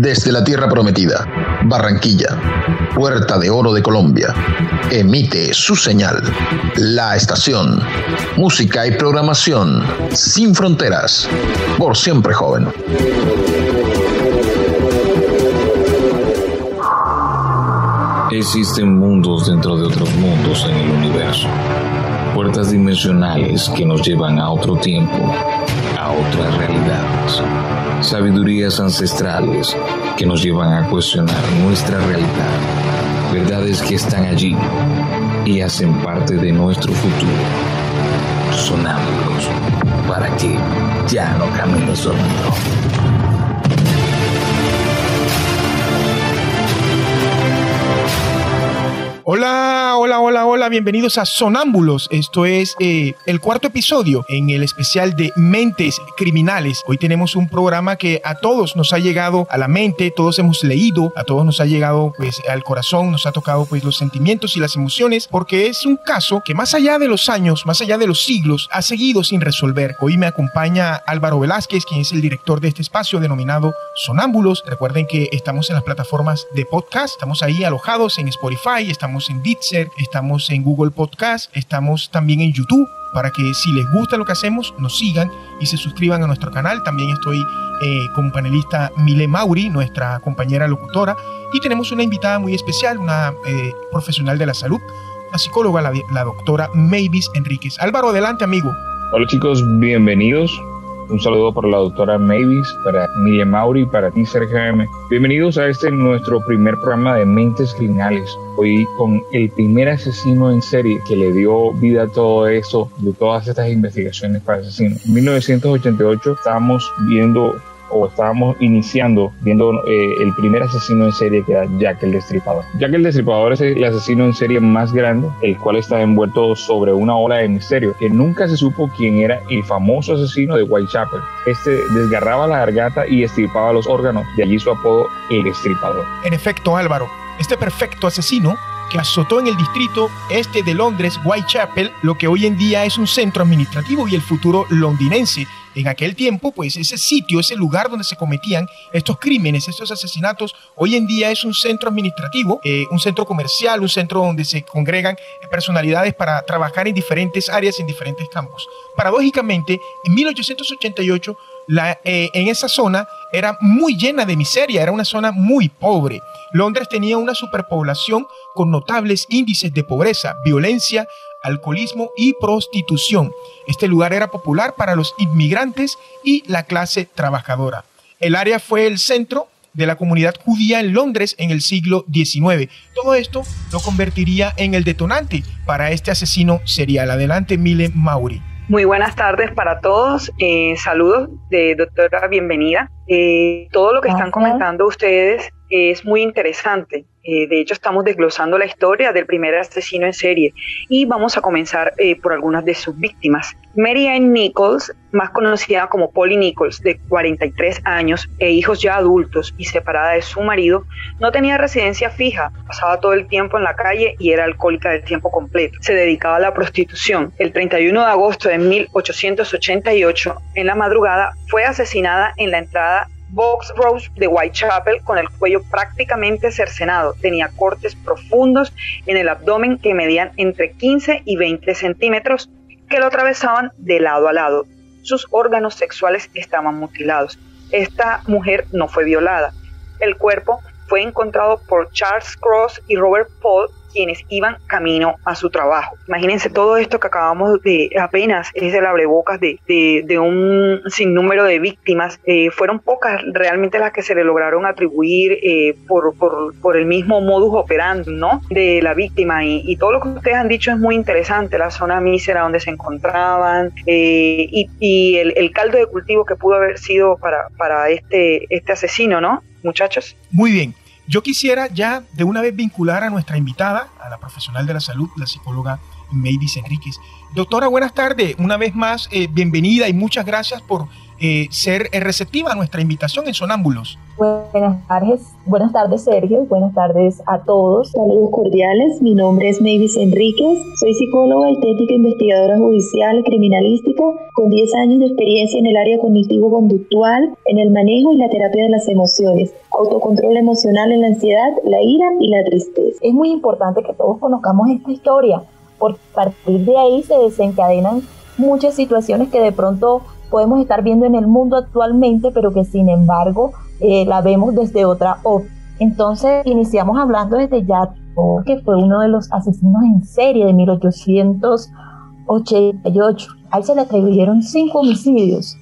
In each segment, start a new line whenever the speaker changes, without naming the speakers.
Desde la Tierra Prometida, Barranquilla, Puerta de Oro de Colombia, emite su señal. La estación. Música y programación sin fronteras. Por siempre joven.
Existen mundos dentro de otros mundos en el universo. Puertas dimensionales que nos llevan a otro tiempo, a otras realidades sabidurías ancestrales que nos llevan a cuestionar nuestra realidad, verdades que están allí y hacen parte de nuestro futuro. Sonámbulos para que ya no camines dormido.
Hola, hola, hola, hola, bienvenidos a Sonámbulos. Esto es eh, el cuarto episodio en el especial de Mentes Criminales. Hoy tenemos un programa que a todos nos ha llegado a la mente, todos hemos leído, a todos nos ha llegado pues al corazón, nos ha tocado pues los sentimientos y las emociones, porque es un caso que más allá de los años, más allá de los siglos, ha seguido sin resolver. Hoy me acompaña Álvaro Velázquez, quien es el director de este espacio denominado Sonámbulos. Recuerden que estamos en las plataformas de podcast, estamos ahí alojados en Spotify, estamos en Ditzer, estamos en Google Podcast, estamos también en YouTube para que si les gusta lo que hacemos, nos sigan y se suscriban a nuestro canal. También estoy eh, como panelista Mile Mauri, nuestra compañera locutora, y tenemos una invitada muy especial, una eh, profesional de la salud, la psicóloga, la, la doctora Mavis Enríquez. Álvaro, adelante, amigo.
Hola chicos, bienvenidos. Un saludo para la doctora Mavis, para Miriam Mauri, para ti, Sergio M. Bienvenidos a este nuestro primer programa de Mentes Criminales. Hoy con el primer asesino en serie que le dio vida a todo eso, de todas estas investigaciones para asesinos. En 1988 estábamos viendo o estábamos iniciando viendo eh, el primer asesino en serie que era Jack el Destripador. Jack el Destripador es el asesino en serie más grande, el cual está envuelto sobre una ola de misterio, que nunca se supo quién era el famoso asesino de Whitechapel. Este desgarraba la garganta y estripaba los órganos, de allí su apodo el Destripador.
En efecto, Álvaro, este perfecto asesino que azotó en el distrito este de Londres, Whitechapel, lo que hoy en día es un centro administrativo y el futuro londinense. En aquel tiempo, pues ese sitio, ese lugar donde se cometían estos crímenes, estos asesinatos, hoy en día es un centro administrativo, eh, un centro comercial, un centro donde se congregan personalidades para trabajar en diferentes áreas, en diferentes campos. Paradójicamente, en 1888, la, eh, en esa zona era muy llena de miseria, era una zona muy pobre. Londres tenía una superpoblación con notables índices de pobreza, violencia, alcoholismo y prostitución. Este lugar era popular para los inmigrantes y la clase trabajadora. El área fue el centro de la comunidad judía en Londres en el siglo XIX. Todo esto lo convertiría en el detonante para este asesino serial. Adelante, Mile Mauri.
Muy buenas tardes para todos. Eh, saludos de doctora, bienvenida. Eh, todo lo que están comentando ustedes es muy interesante. Eh, de hecho, estamos desglosando la historia del primer asesino en serie y vamos a comenzar eh, por algunas de sus víctimas. Mary Ann Nichols, más conocida como Polly Nichols, de 43 años e hijos ya adultos y separada de su marido, no tenía residencia fija, pasaba todo el tiempo en la calle y era alcohólica de tiempo completo. Se dedicaba a la prostitución. El 31 de agosto de 1888, en la madrugada, fue asesinada en la entrada Box Rose de Whitechapel con el cuello prácticamente cercenado. Tenía cortes profundos en el abdomen que medían entre 15 y 20 centímetros que lo atravesaban de lado a lado. Sus órganos sexuales estaban mutilados. Esta mujer no fue violada. El cuerpo fue encontrado por Charles Cross y Robert Paul quienes iban camino a su trabajo. Imagínense todo esto que acabamos de apenas es el abrebocas de, de, un sinnúmero de víctimas. Eh, fueron pocas realmente las que se le lograron atribuir eh, por, por, por, el mismo modus operandi ¿no? de la víctima. Y, todo lo que ustedes han dicho es muy interesante, la zona mísera donde se encontraban eh, y, y el, el, caldo de cultivo que pudo haber sido para, para este, este asesino, ¿no? Muchachos.
Muy bien. Yo quisiera ya de una vez vincular a nuestra invitada, a la profesional de la salud, la psicóloga Mavis Enríquez. Doctora, buenas tardes. Una vez más, eh, bienvenida y muchas gracias por eh, ser receptiva a nuestra invitación en Sonámbulos.
Buenas tardes, buenas tardes Sergio, buenas tardes a todos. Saludos cordiales, mi nombre es Mavis Enríquez, soy psicóloga y técnica investigadora judicial criminalística con 10 años de experiencia en el área cognitivo-conductual, en el manejo y la terapia de las emociones, autocontrol emocional en la ansiedad, la ira y la tristeza. Es muy importante que todos conozcamos esta historia, porque a partir de ahí se desencadenan muchas situaciones que de pronto podemos estar viendo en el mundo actualmente, pero que sin embargo eh, la vemos desde otra óptica. Entonces iniciamos hablando desde Jack que fue uno de los asesinos en serie de 1888. A él se le atribuyeron cinco homicidios,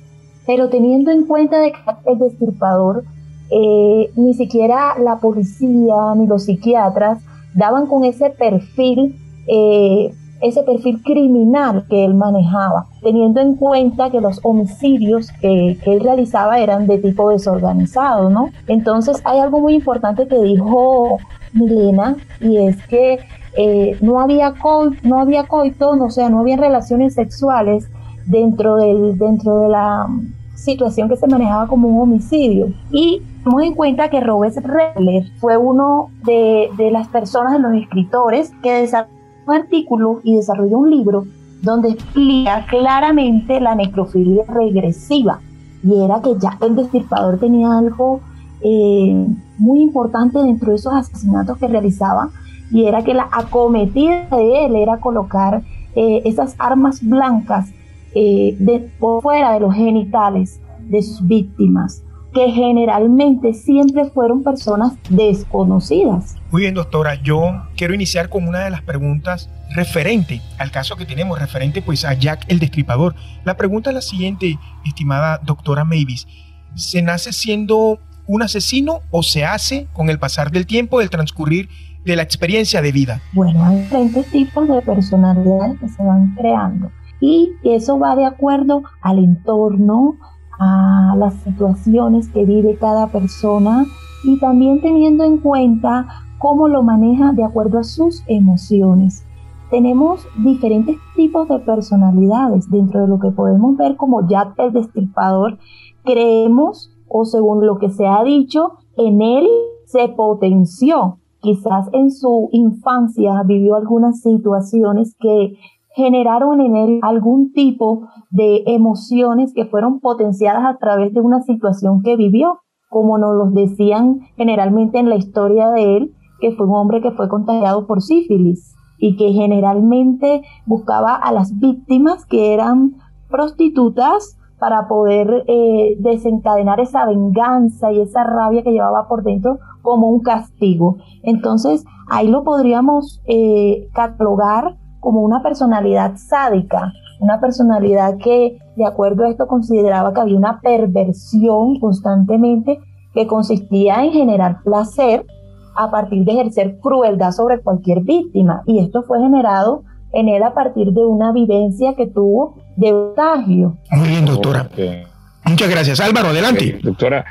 pero teniendo en cuenta de que el destripador, eh, ni siquiera la policía ni los psiquiatras daban con ese perfil eh, ese perfil criminal que él manejaba, teniendo en cuenta que los homicidios que, él realizaba eran de tipo desorganizado, ¿no? Entonces hay algo muy importante que dijo Milena y es que eh, no, había no había coito, o sea, no había relaciones sexuales dentro, del, dentro de la situación que se manejaba como un homicidio. Y tomemos en cuenta que Robert Redler fue uno de, de las personas, de los escritores que desarrolló artículo y desarrolló un libro donde explica claramente la necrofilia regresiva. Y era que ya el destripador tenía algo eh, muy importante dentro de esos asesinatos que realizaba, y era que la acometida de él era colocar eh, esas armas blancas eh, por fuera de los genitales de sus víctimas que generalmente siempre fueron personas desconocidas.
Muy bien, doctora, yo quiero iniciar con una de las preguntas referente al caso que tenemos, referente pues a Jack el Destripador. La pregunta es la siguiente, estimada doctora Mavis. ¿Se nace siendo un asesino o se hace con el pasar del tiempo, del transcurrir de la experiencia de vida?
Bueno, hay diferentes tipos de personalidades que se van creando y eso va de acuerdo al entorno, a las situaciones que vive cada persona y también teniendo en cuenta cómo lo maneja de acuerdo a sus emociones. Tenemos diferentes tipos de personalidades dentro de lo que podemos ver como Jack el Destripador. Creemos, o según lo que se ha dicho, en él se potenció. Quizás en su infancia vivió algunas situaciones que generaron en él algún tipo de emociones que fueron potenciadas a través de una situación que vivió, como nos lo decían generalmente en la historia de él, que fue un hombre que fue contagiado por sífilis y que generalmente buscaba a las víctimas que eran prostitutas para poder eh, desencadenar esa venganza y esa rabia que llevaba por dentro como un castigo. Entonces, ahí lo podríamos eh, catalogar como una personalidad sádica, una personalidad que, de acuerdo a esto, consideraba que había una perversión constantemente que consistía en generar placer a partir de ejercer crueldad sobre cualquier víctima. Y esto fue generado en él a partir de una vivencia que tuvo de contagio.
Muy bien, doctora. Muchas gracias. Álvaro, adelante.
doctora,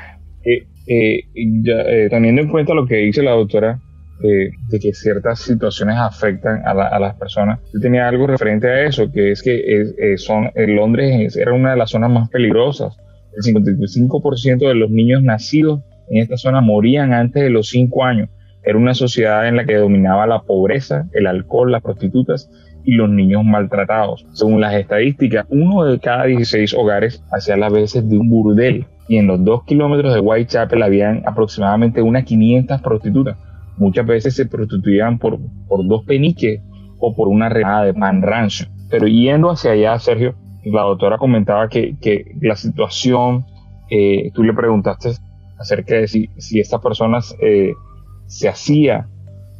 eh, eh, eh, teniendo en cuenta lo que dice la doctora, de, que ciertas situaciones afectan a, las personas. Yo tenía algo referente a eso, que es que eh, son, Londres era una de las zonas más peligrosas. El 55% de los niños nacidos en esta zona morían antes de los 5 años. Era una sociedad en la que dominaba la pobreza, el alcohol, las prostitutas y los niños maltratados. Según las estadísticas, uno de cada 16 hogares hacía las veces de un burdel y en los dos kilómetros de Whitechapel habían aproximadamente unas 500 prostitutas muchas veces se prostituían por, por dos peniques o por una remada de pan rancho. Pero yendo hacia allá, Sergio, la doctora comentaba que, que la situación, eh, tú le preguntaste acerca de si, si estas personas eh, se hacía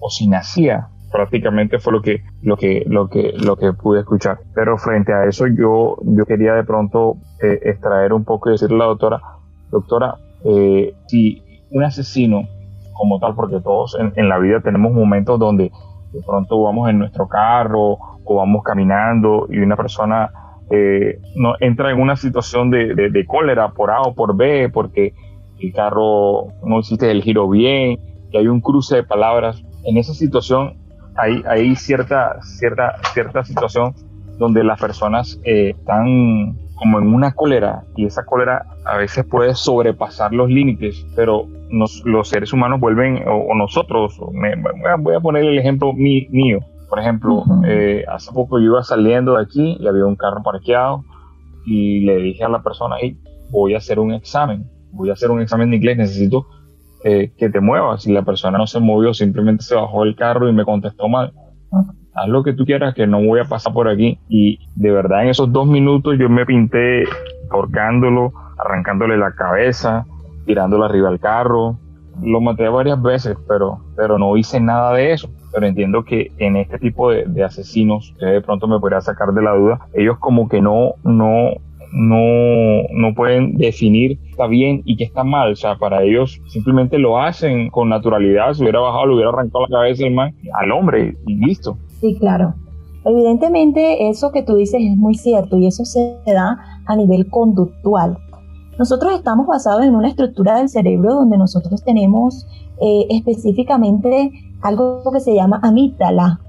o si nacía, prácticamente fue lo que, lo que, lo que, lo que pude escuchar. Pero frente a eso yo, yo quería de pronto eh, extraer un poco y decirle a la doctora, doctora, si un asesino como tal, porque todos en, la vida tenemos momentos donde de pronto vamos en nuestro carro o vamos caminando y una persona eh, no, entra en una situación de, cólera por A o por B porque el carro no hiciste el giro bien y hay un cruce de palabras. En esa situación hay, hay cierta, cierta, cierta situación donde las personas eh, están como en una cólera y esa cólera a veces puede sobrepasar los límites, pero los seres humanos vuelven, o, nosotros, voy a poner el ejemplo mío, por ejemplo, eh, hace poco yo iba saliendo de aquí y había un carro parqueado y le dije a la persona, ahí voy a hacer un examen, voy a hacer un examen de inglés, necesito eh, que te muevas. Y la persona no se movió, simplemente se bajó del carro y me contestó mal. Haz lo que tú quieras, que no voy a pasar por aquí. Y de verdad, en esos dos minutos yo me pinté ahorcándolo, arrancándole la cabeza, tirándolo arriba del carro. Lo maté varias veces, pero, pero no hice nada de eso pero entiendo que en este tipo de, asesinos, que de pronto me podría sacar de la duda, ellos como que no, no, no, no pueden definir qué está bien y qué está mal. O sea, para ellos simplemente lo hacen con naturalidad. Si hubiera bajado, le hubiera arrancado la cabeza al hombre y listo.
Sí, claro. Evidentemente eso que tú dices es muy cierto y eso se da a nivel conductual. Nosotros estamos basados en una estructura del cerebro donde nosotros tenemos eh, específicamente algo que se llama amígdala.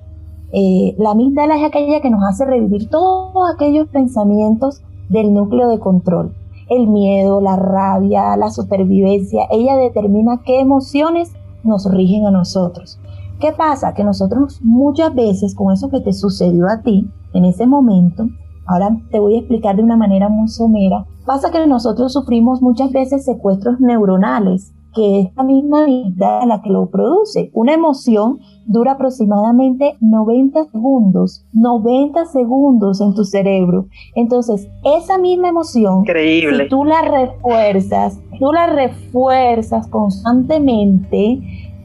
Eh, la amígdala es aquella que nos hace revivir todos aquellos pensamientos del núcleo de control. El miedo, la rabia, la supervivencia, ella determina qué emociones nos rigen a nosotros. ¿Qué pasa? Que nosotros muchas veces con eso que te sucedió a ti en ese momento, ahora te voy a explicar de una manera muy somera, pasa que nosotros sufrimos muchas veces secuestros neuronales que esta misma vida la que lo produce. Una emoción dura aproximadamente 90 segundos, 90 segundos en tu cerebro. Entonces, esa misma emoción,
Increíble.
si tú la refuerzas, tú la refuerzas constantemente,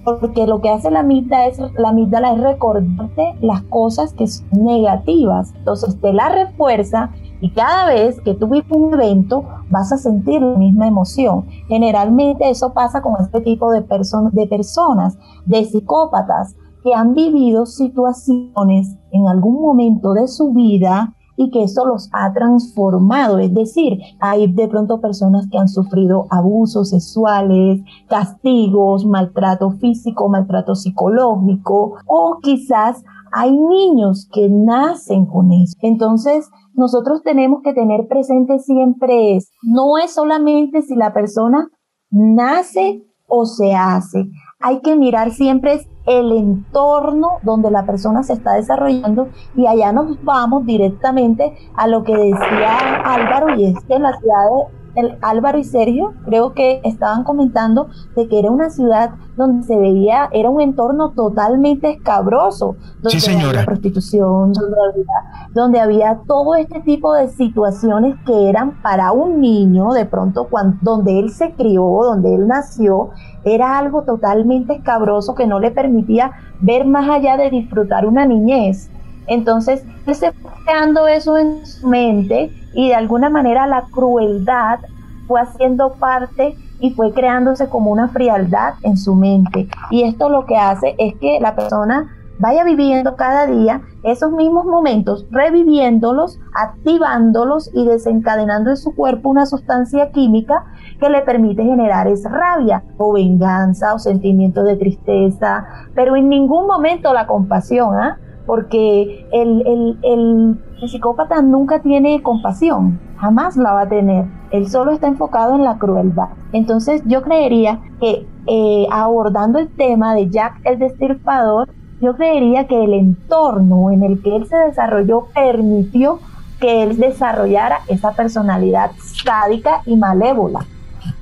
porque lo que hace la amígdala es, la amígdala es recordarte las cosas que son negativas. Entonces, te la refuerza y cada vez que tú vives un evento, vas a sentir la misma emoción. Generalmente eso pasa con este tipo de, de personas, de psicópatas, que han vivido situaciones en algún momento de su vida y que eso los ha transformado. Es decir, hay de pronto personas que han sufrido abusos sexuales, castigos, maltrato físico, maltrato psicológico o quizás hay niños que nacen con eso. Entonces, nosotros tenemos que tener presente siempre es, no es solamente si la persona nace o se hace, hay que mirar siempre el entorno donde la persona se está desarrollando y allá nos vamos directamente a lo que decía Álvaro y es que en la ciudad de el Álvaro y Sergio creo que estaban comentando de que era una ciudad donde se veía, era un entorno totalmente escabroso, donde
sí, señora.
había prostitución, donde había, donde había todo este tipo de situaciones que eran para un niño, de pronto cuando, donde él se crió, donde él nació, era algo totalmente escabroso que no le permitía ver más allá de disfrutar una niñez. Entonces, él se fue creando eso en su mente y de alguna manera la crueldad fue haciendo parte y fue creándose como una frialdad en su mente. Y esto lo que hace es que la persona vaya viviendo cada día esos mismos momentos, reviviéndolos, activándolos y desencadenando en su cuerpo una sustancia química que le permite generar esa rabia o venganza o sentimiento de tristeza, pero en ningún momento la compasión, ¿ah? Porque el, el, psicópata nunca tiene compasión, jamás la va a tener. Él solo está enfocado en la crueldad. Entonces yo creería que eh, abordando el tema de Jack el Destripador, yo creería que el entorno en el que él se desarrolló permitió que él desarrollara esa personalidad sádica y malévola.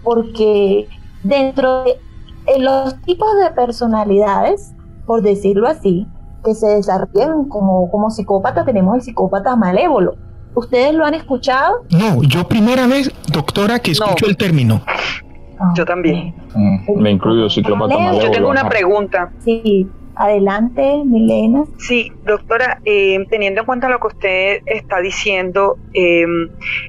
Porque dentro de los tipos de personalidades, por decirlo así, que se desarrollan como, como psicópata, tenemos el psicópata malévolo. ¿Ustedes lo han escuchado?
No, yo primera vez, doctora, que escucho el término.
yo también.
Mm, me incluyo psicópata malévolo.
Yo tengo una pregunta.
Sí, Adelante, Milena.
Sí, doctora, eh, teniendo en cuenta lo que usted está diciendo eh,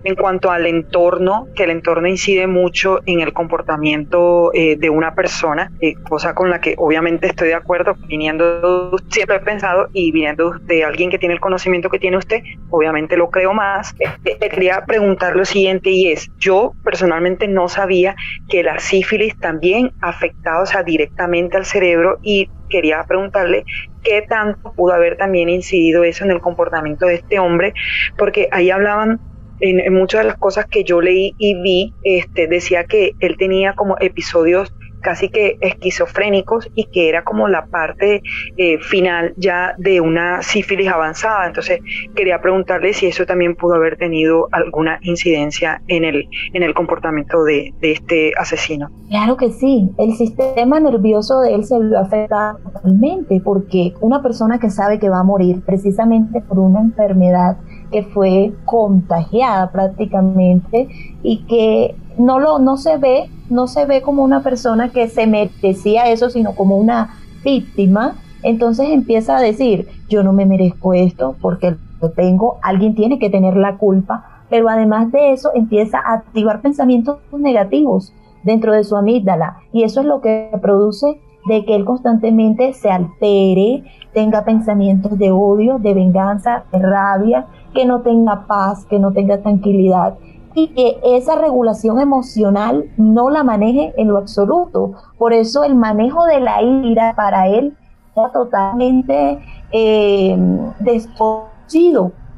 en cuanto al entorno, que el entorno incide mucho en el comportamiento eh, de una persona, cosa con la que obviamente estoy de acuerdo, viniendo, siempre he pensado y viniendo de alguien que tiene el conocimiento que tiene usted, obviamente lo creo más. Le quería preguntar lo siguiente y es, yo personalmente no sabía que la sífilis también afectaba directamente al cerebro y quería preguntarle qué tanto pudo haber también incidido eso en el comportamiento de este hombre, porque ahí hablaban en, muchas de las cosas que yo leí y vi, este, decía que él tenía como episodios casi que esquizofrénicos y que era como la parte eh, final ya de una sífilis avanzada. Entonces quería preguntarle si eso también pudo haber tenido alguna incidencia en el, en el comportamiento de, de este asesino.
Claro que sí, el sistema nervioso de él se vio afectado totalmente porque una persona que sabe que va a morir precisamente por una enfermedad que fue contagiada prácticamente y que no lo no se ve no se ve como una persona que se merecía eso sino como una víctima. Entonces empieza a decir yo no me merezco esto porque lo tengo alguien tiene que tener la culpa pero además de eso empieza a activar pensamientos negativos dentro de su amígdala. Y eso es lo que produce de que él constantemente se altere, tenga pensamientos de odio, de venganza, de rabia, que no tenga paz, que no tenga tranquilidad y que esa regulación emocional no la maneje en lo absoluto. Por eso el manejo de la ira para él está totalmente eh,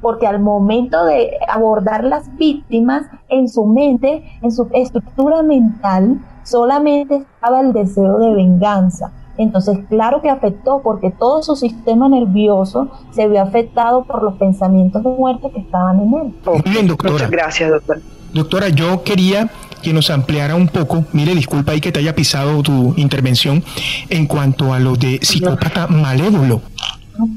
porque al momento de abordar las víctimas en su mente, en su estructura mental, solamente estaba el deseo de venganza. Entonces, claro que afectó porque todo su sistema nervioso se vio afectado por los pensamientos de muerte que estaban en él.
Muy bien, doctora.
Muchas gracias, doctora.
Doctora, yo quería que nos ampliara un poco, mire, disculpa ahí que te haya pisado tu intervención, en cuanto a lo de psicópata malévolo.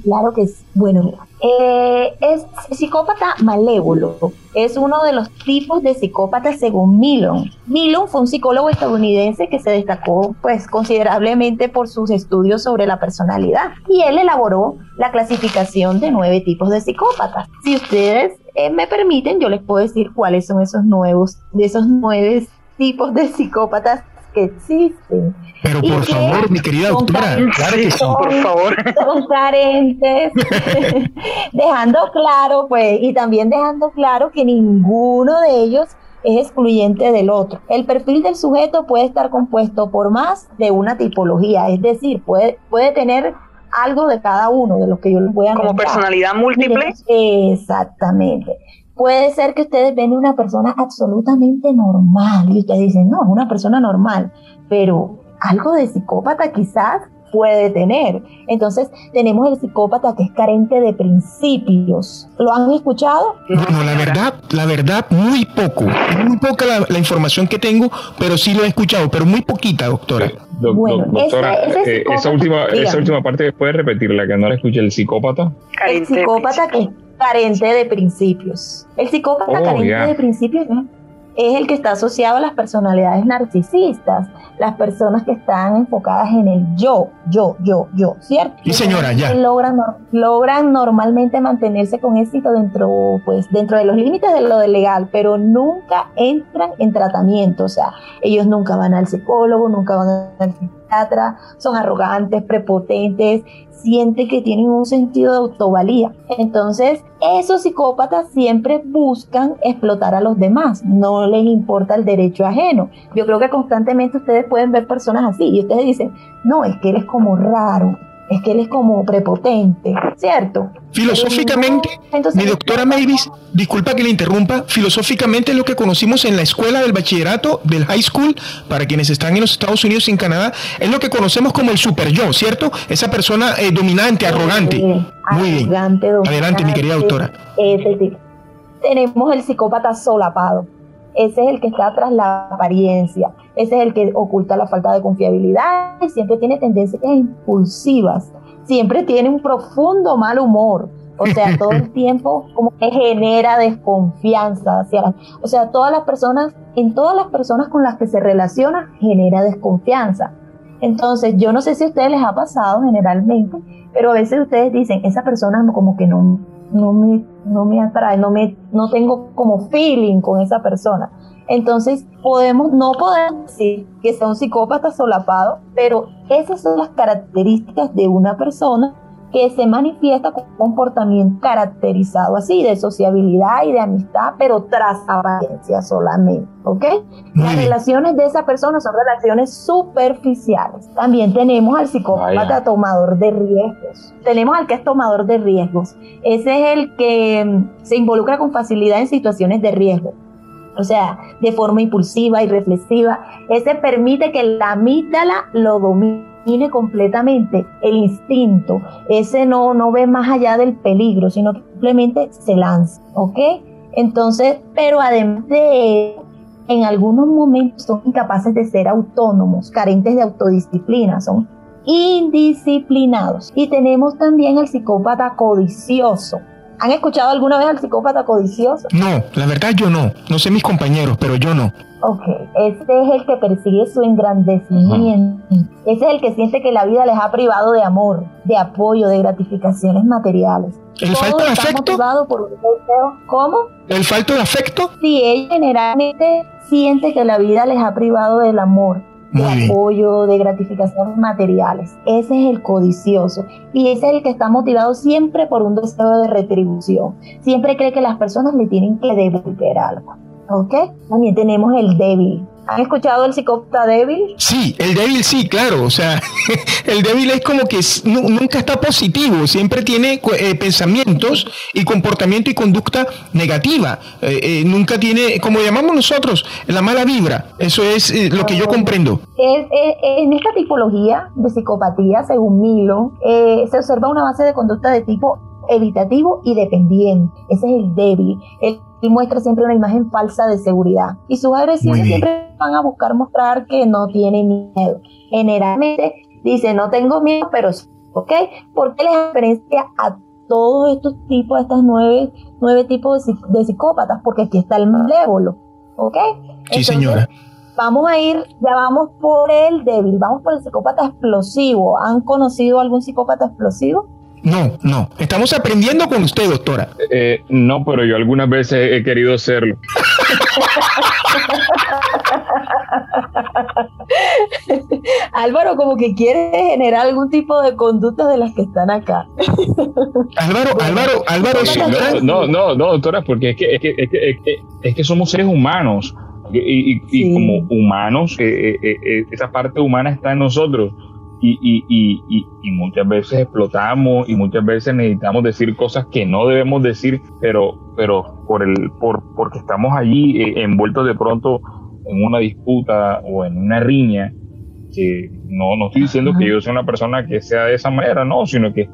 Claro que es, bueno, eh, es psicópata malévolo. Es uno de los tipos de psicópatas según Milon. Milon fue un psicólogo estadounidense que se destacó pues considerablemente por sus estudios sobre la personalidad y él elaboró la clasificación de nueve tipos de psicópatas. Si ustedes eh, me permiten, yo les puedo decir cuáles son esos nuevos, de esos nueve tipos de psicópatas que existen.
Pero por favor, mi querida doctora, claro que sí.
Por favor.
Son carentes, dejando claro, pues, y también dejando claro que ninguno de ellos es excluyente del otro. El perfil del sujeto puede estar compuesto por más de una tipología, es decir, puede, puede tener algo de cada uno de los que yo les voy a
Como personalidad múltiple.
exactamente puede ser que ustedes ven una persona absolutamente normal y ustedes dicen, no, es una persona normal, pero algo de psicópata quizás puede tener. Entonces tenemos el psicópata que es carente de principios. ¿Lo han escuchado?
Bueno, la verdad, la verdad, muy poco. Muy poca la, información que tengo, pero sí lo he escuchado, pero muy poquita, doctora.
bueno, doctora, eh, esa, última, esa última parte, ¿puede repetirla? Que no la escuché, el psicópata.
El psicópata que carente de principios. El psicópata oh, carente de principios es el que está asociado a las personalidades narcisistas, las personas que están enfocadas en el yo, yo, yo, yo, ¿cierto?
Sí, señora, ya.
Logran, logran normalmente mantenerse con éxito dentro, pues, dentro de los límites de lo legal, pero nunca entran en tratamiento, o sea, ellos nunca van al psicólogo, nunca van al son arrogantes, prepotentes, siente que tienen un sentido de autovalía. Entonces, esos psicópatas siempre buscan explotar a los demás, no les importa el derecho ajeno. Yo creo que constantemente ustedes pueden ver personas así y ustedes dicen, no, es que él es como raro, es que él es como prepotente, ¿cierto?
Filosóficamente, mi doctora Mavis, disculpa que le interrumpa, filosóficamente es lo que conocimos en la escuela del bachillerato, del high school, para quienes están en los Estados Unidos y en Canadá, es lo que conocemos como el super yo, ¿cierto? Esa persona eh, dominante, arrogante. Muy bien. Adelante, mi querida doctora.
Ese Tenemos el psicópata solapado. Ese es el que está tras la apariencia. Ese es el que oculta la falta de confiabilidad y siempre tiene tendencias impulsivas siempre tiene un profundo mal humor. O sea, todo el tiempo como que genera desconfianza hacia o sea, todas las personas, en todas las personas con las que se relaciona, genera desconfianza. Entonces, yo no sé si a ustedes les ha pasado generalmente, pero a veces ustedes dicen, esa persona como que no, no me, no me atrae, no me, no tengo como feeling con esa persona. Entonces, podemos, no podemos decir que sea un psicópata solapado, pero esas son las características de una persona que se manifiesta con un comportamiento caracterizado así, de sociabilidad y de amistad, pero tras apariencia solamente, ¿ok? Las relaciones de esa persona son relaciones superficiales. También tenemos al psicópata tomador de riesgos. Tenemos al que es tomador de riesgos. Ese es el que mm, se involucra con facilidad en situaciones de riesgo o sea, de forma impulsiva y reflexiva. Ese permite que la amígdala lo domine completamente, el instinto. Ese no, no ve más allá del peligro, sino que simplemente se lanza, ¿ok? Entonces, pero además de en algunos momentos son incapaces de ser autónomos, carentes de autodisciplina, son indisciplinados. Y tenemos también el psicópata codicioso, ¿Han escuchado alguna vez al psicópata codicioso?
No, la verdad yo no. No sé mis compañeros, pero yo no.
Ok, este es el que persigue su engrandecimiento. Ese es el que siente que la vida les ha privado de amor, de apoyo, de gratificaciones materiales.
¿El falto de afecto?
Por un deseo. ¿Cómo?
¿El falto de afecto?
Sí, ella generalmente siente que la vida les ha privado del amor, de apoyo, de gratificaciones materiales. Ese es el codicioso y ese es el que está motivado siempre por un deseo de retribución. Siempre cree que las personas le tienen que devolver algo. ¿Ok? También tenemos el débil. ¿Han escuchado el psicópata débil?
Sí, el débil sí, claro. O sea, el débil es como que nunca está positivo, siempre tiene eh, pensamientos y comportamiento y conducta negativa. Eh, eh, nunca tiene, como llamamos nosotros, la mala vibra. Eso es lo que yo comprendo.
en esta tipología de psicopatía, según Milo, se observa una base de conducta de tipo evitativo y dependiente. Ese es el débil. Él muestra siempre una imagen falsa de seguridad. Y sus agresiones siempre van a buscar mostrar que no tiene miedo. Generalmente dice, no tengo miedo, pero sí. ¿Ok? ¿Por qué les diferencia a todos estos tipos, estos nueve, nueve tipos de, psicópatas? Porque aquí está el malévolo. ¿Ok?
Sí, señora.
Vamos a ir, ya vamos por el débil, vamos por el psicópata explosivo. ¿Han conocido algún psicópata explosivo?
No, no. Estamos aprendiendo con usted, doctora.
Eh, no, pero yo algunas veces he querido serlo.
Álvaro, como que quiere generar algún tipo de conducta de las que están acá.
Álvaro, Álvaro, Álvaro.
no, no, no, doctora, porque es que, es que, es que, es que, somos seres humanos. Y, como humanos, eh, eh, esa parte humana está en nosotros y, y, y, y, muchas veces explotamos y muchas veces necesitamos decir cosas que no debemos decir, pero, pero por el, por, porque estamos allí eh, envueltos de pronto en una disputa o en una riña, que no, no estoy diciendo que yo sea una persona que sea de esa manera, no, sino que eh,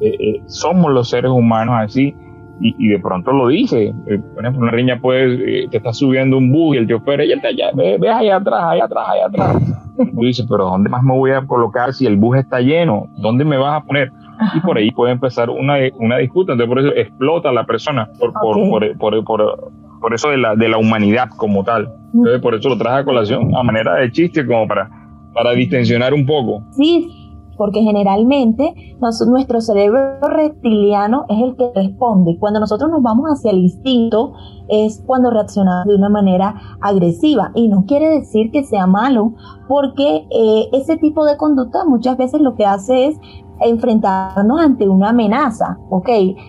eh, somos los seres humanos así y, de pronto lo dice. por ejemplo, una riña puede, te está subiendo un bus y el chofer, ella está allá, ve, ve allá atrás, allá atrás, allá atrás Tú dices, pero ¿dónde más me voy a colocar si el bus está lleno? ¿Dónde me vas a poner? Y por ahí puede empezar una, una disputa. Entonces, por eso explota la persona, por, por, por, por, por, eso de la, de la humanidad como tal. Entonces, por eso lo traje a colación a manera de chiste, como para, para distensionar un poco.
Sí, porque generalmente nuestro cerebro reptiliano es el que responde. Cuando nosotros nos vamos hacia el instinto es cuando reaccionamos de una manera agresiva y no quiere decir que sea malo porque eh, ese tipo de conducta muchas veces lo que hace es enfrentarnos ante una amenaza, ¿ok?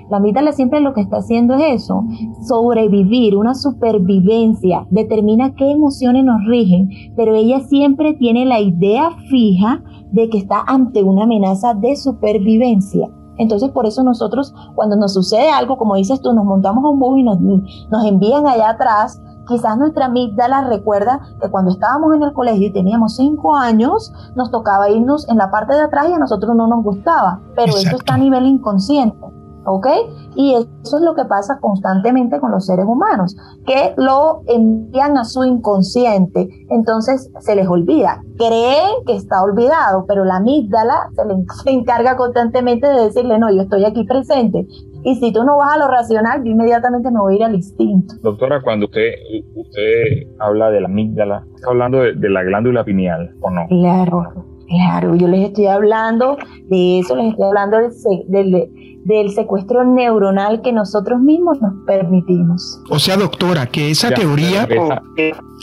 La amígdala siempre lo que está haciendo es eso, sobrevivir, una supervivencia, determina qué emociones nos rigen, pero ella siempre tiene la idea fija de que está ante una amenaza de supervivencia. Entonces, por eso nosotros, cuando nos sucede algo, como dices tú, nos montamos a un bus y nos, nos envían allá atrás, quizás nuestra amígdala recuerda que cuando estábamos en el colegio y teníamos cinco años, nos tocaba irnos en la parte de atrás y a nosotros no nos gustaba, pero eso está a nivel inconsciente. ¿ok? Y eso es lo que pasa constantemente con los seres humanos, que lo envían a su inconsciente, entonces se les olvida, creen que está olvidado, pero la amígdala se, le, se encarga constantemente de decirle, no, yo estoy aquí presente. Y si tú no vas a lo racional, yo inmediatamente me voy a ir al instinto.
Doctora, cuando usted, usted habla de la amígdala, está hablando de, la glándula pineal, ¿o no?
Claro, claro, yo les estoy hablando de eso, les estoy hablando del, del del secuestro neuronal que nosotros mismos nos permitimos.
O sea, doctora, que esa teoría...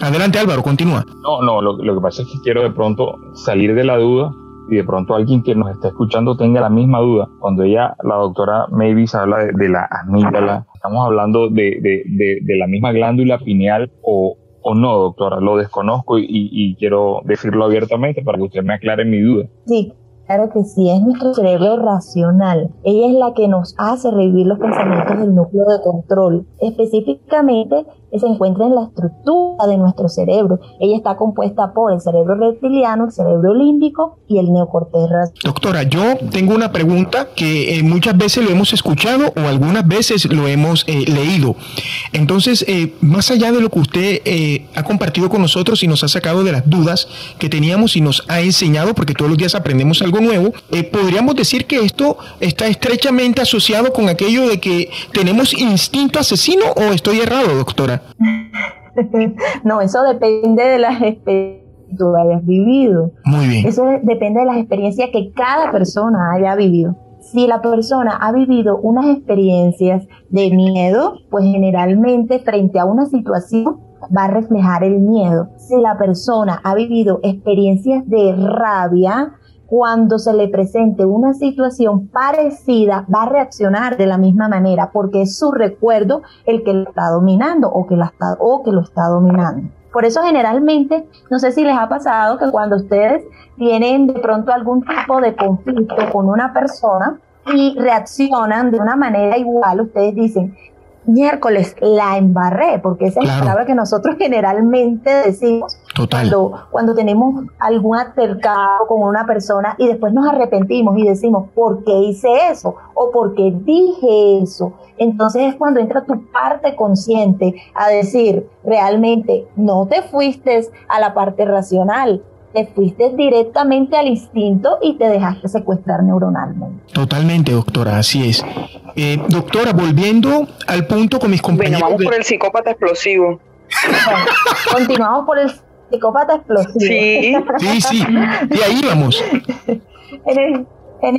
Adelante Álvaro, continúa.
No, no, lo, que pasa es que quiero de pronto salir de la duda y de pronto alguien que nos está escuchando tenga la misma duda, cuando ella, la doctora Mavis, habla de, la amígdala, estamos hablando de, de, la misma glándula pineal o, o no, doctora, lo desconozco y, y, quiero decirlo abiertamente para que usted me aclare mi duda.
Sí, Claro que sí, es nuestro cerebro racional. Ella es la que nos hace revivir los pensamientos del núcleo de control. Específicamente se encuentra en la estructura de nuestro cerebro. Ella está compuesta por el cerebro reptiliano, el cerebro límbico y el neocorteza.
Doctora, yo tengo una pregunta que eh, muchas veces lo hemos escuchado o algunas veces lo hemos eh, leído. Entonces, eh, más allá de lo que usted ha compartido con nosotros y nos ha sacado de las dudas que teníamos y nos ha enseñado, porque todos los días aprendemos algo nuevo, podríamos decir que esto está estrechamente asociado con aquello de que tenemos instinto asesino o estoy errado, doctora.
no, eso depende de las experiencias que tú hayas vivido.
Muy bien.
Eso depende de las experiencias que cada persona haya vivido. Si la persona ha vivido unas experiencias de miedo, pues generalmente frente a una situación va a reflejar el miedo. Si la persona ha vivido experiencias de rabia, cuando se le presente una situación parecida, va a reaccionar de la misma manera, porque es su recuerdo el que lo está dominando o que, la está, o que lo está dominando. Por eso generalmente, no sé si les ha pasado que cuando ustedes tienen de pronto algún tipo de conflicto con una persona y reaccionan de una manera igual, ustedes dicen, miércoles la embarré, porque esa es la palabra que nosotros generalmente decimos Cuando, cuando tenemos algún altercado con una persona y después nos arrepentimos y decimos, ¿por qué hice eso? o por qué dije eso. Entonces es cuando entra tu parte consciente a decir, realmente no te fuiste a la parte racional, te fuiste directamente al instinto y te dejaste secuestrar neuronalmente.
Totalmente, doctora, así es. Eh, doctora, volviendo al punto con mis compañeros.
Bueno, vamos por el psicópata explosivo.
continuamos por el psicópata explosivo.
Sí, sí, sí. Y ahí vamos.
en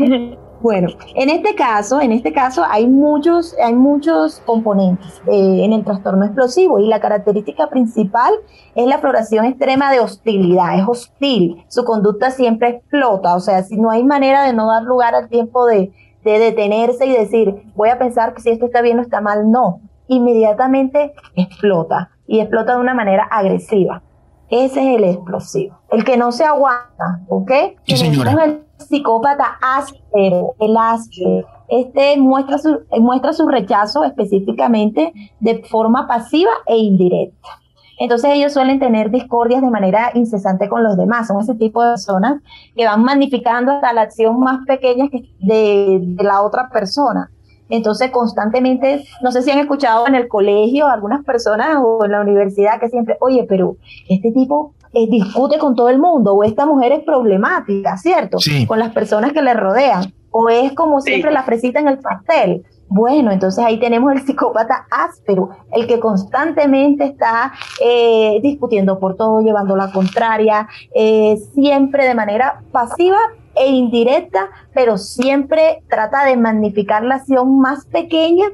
el, bueno, en este caso, en este caso hay muchos, hay muchos componentes eh, en el trastorno explosivo y la característica principal es la floración extrema de hostilidad, es hostil, su conducta siempre explota, o sea, si no hay manera de no dar lugar al tiempo de, de detenerse y decir, voy a pensar que si esto está bien o está mal, no, inmediatamente explota y explota de una manera agresiva. Ese es el explosivo, el que no se aguanta, ¿ok?
Sí, señora
psicópata áspero, el áspero. Este muestra su, muestra su rechazo específicamente de forma pasiva e indirecta. Entonces ellos suelen tener discordias de manera incesante con los demás. Son ese tipo de personas que van magnificando hasta la acción más pequeña de, de la otra persona. Entonces constantemente, no sé si han escuchado en el colegio algunas personas o en la universidad que siempre, oye, pero este tipo eh, discute con todo el mundo, o esta mujer es problemática, ¿cierto? Con las personas que le rodean, o es como siempre la fresita en el pastel. Bueno, entonces ahí tenemos el psicópata áspero, el que constantemente está eh, discutiendo por todo, llevando la contraria, eh, siempre de manera pasiva e indirecta, pero siempre trata de magnificar la acción más pequeña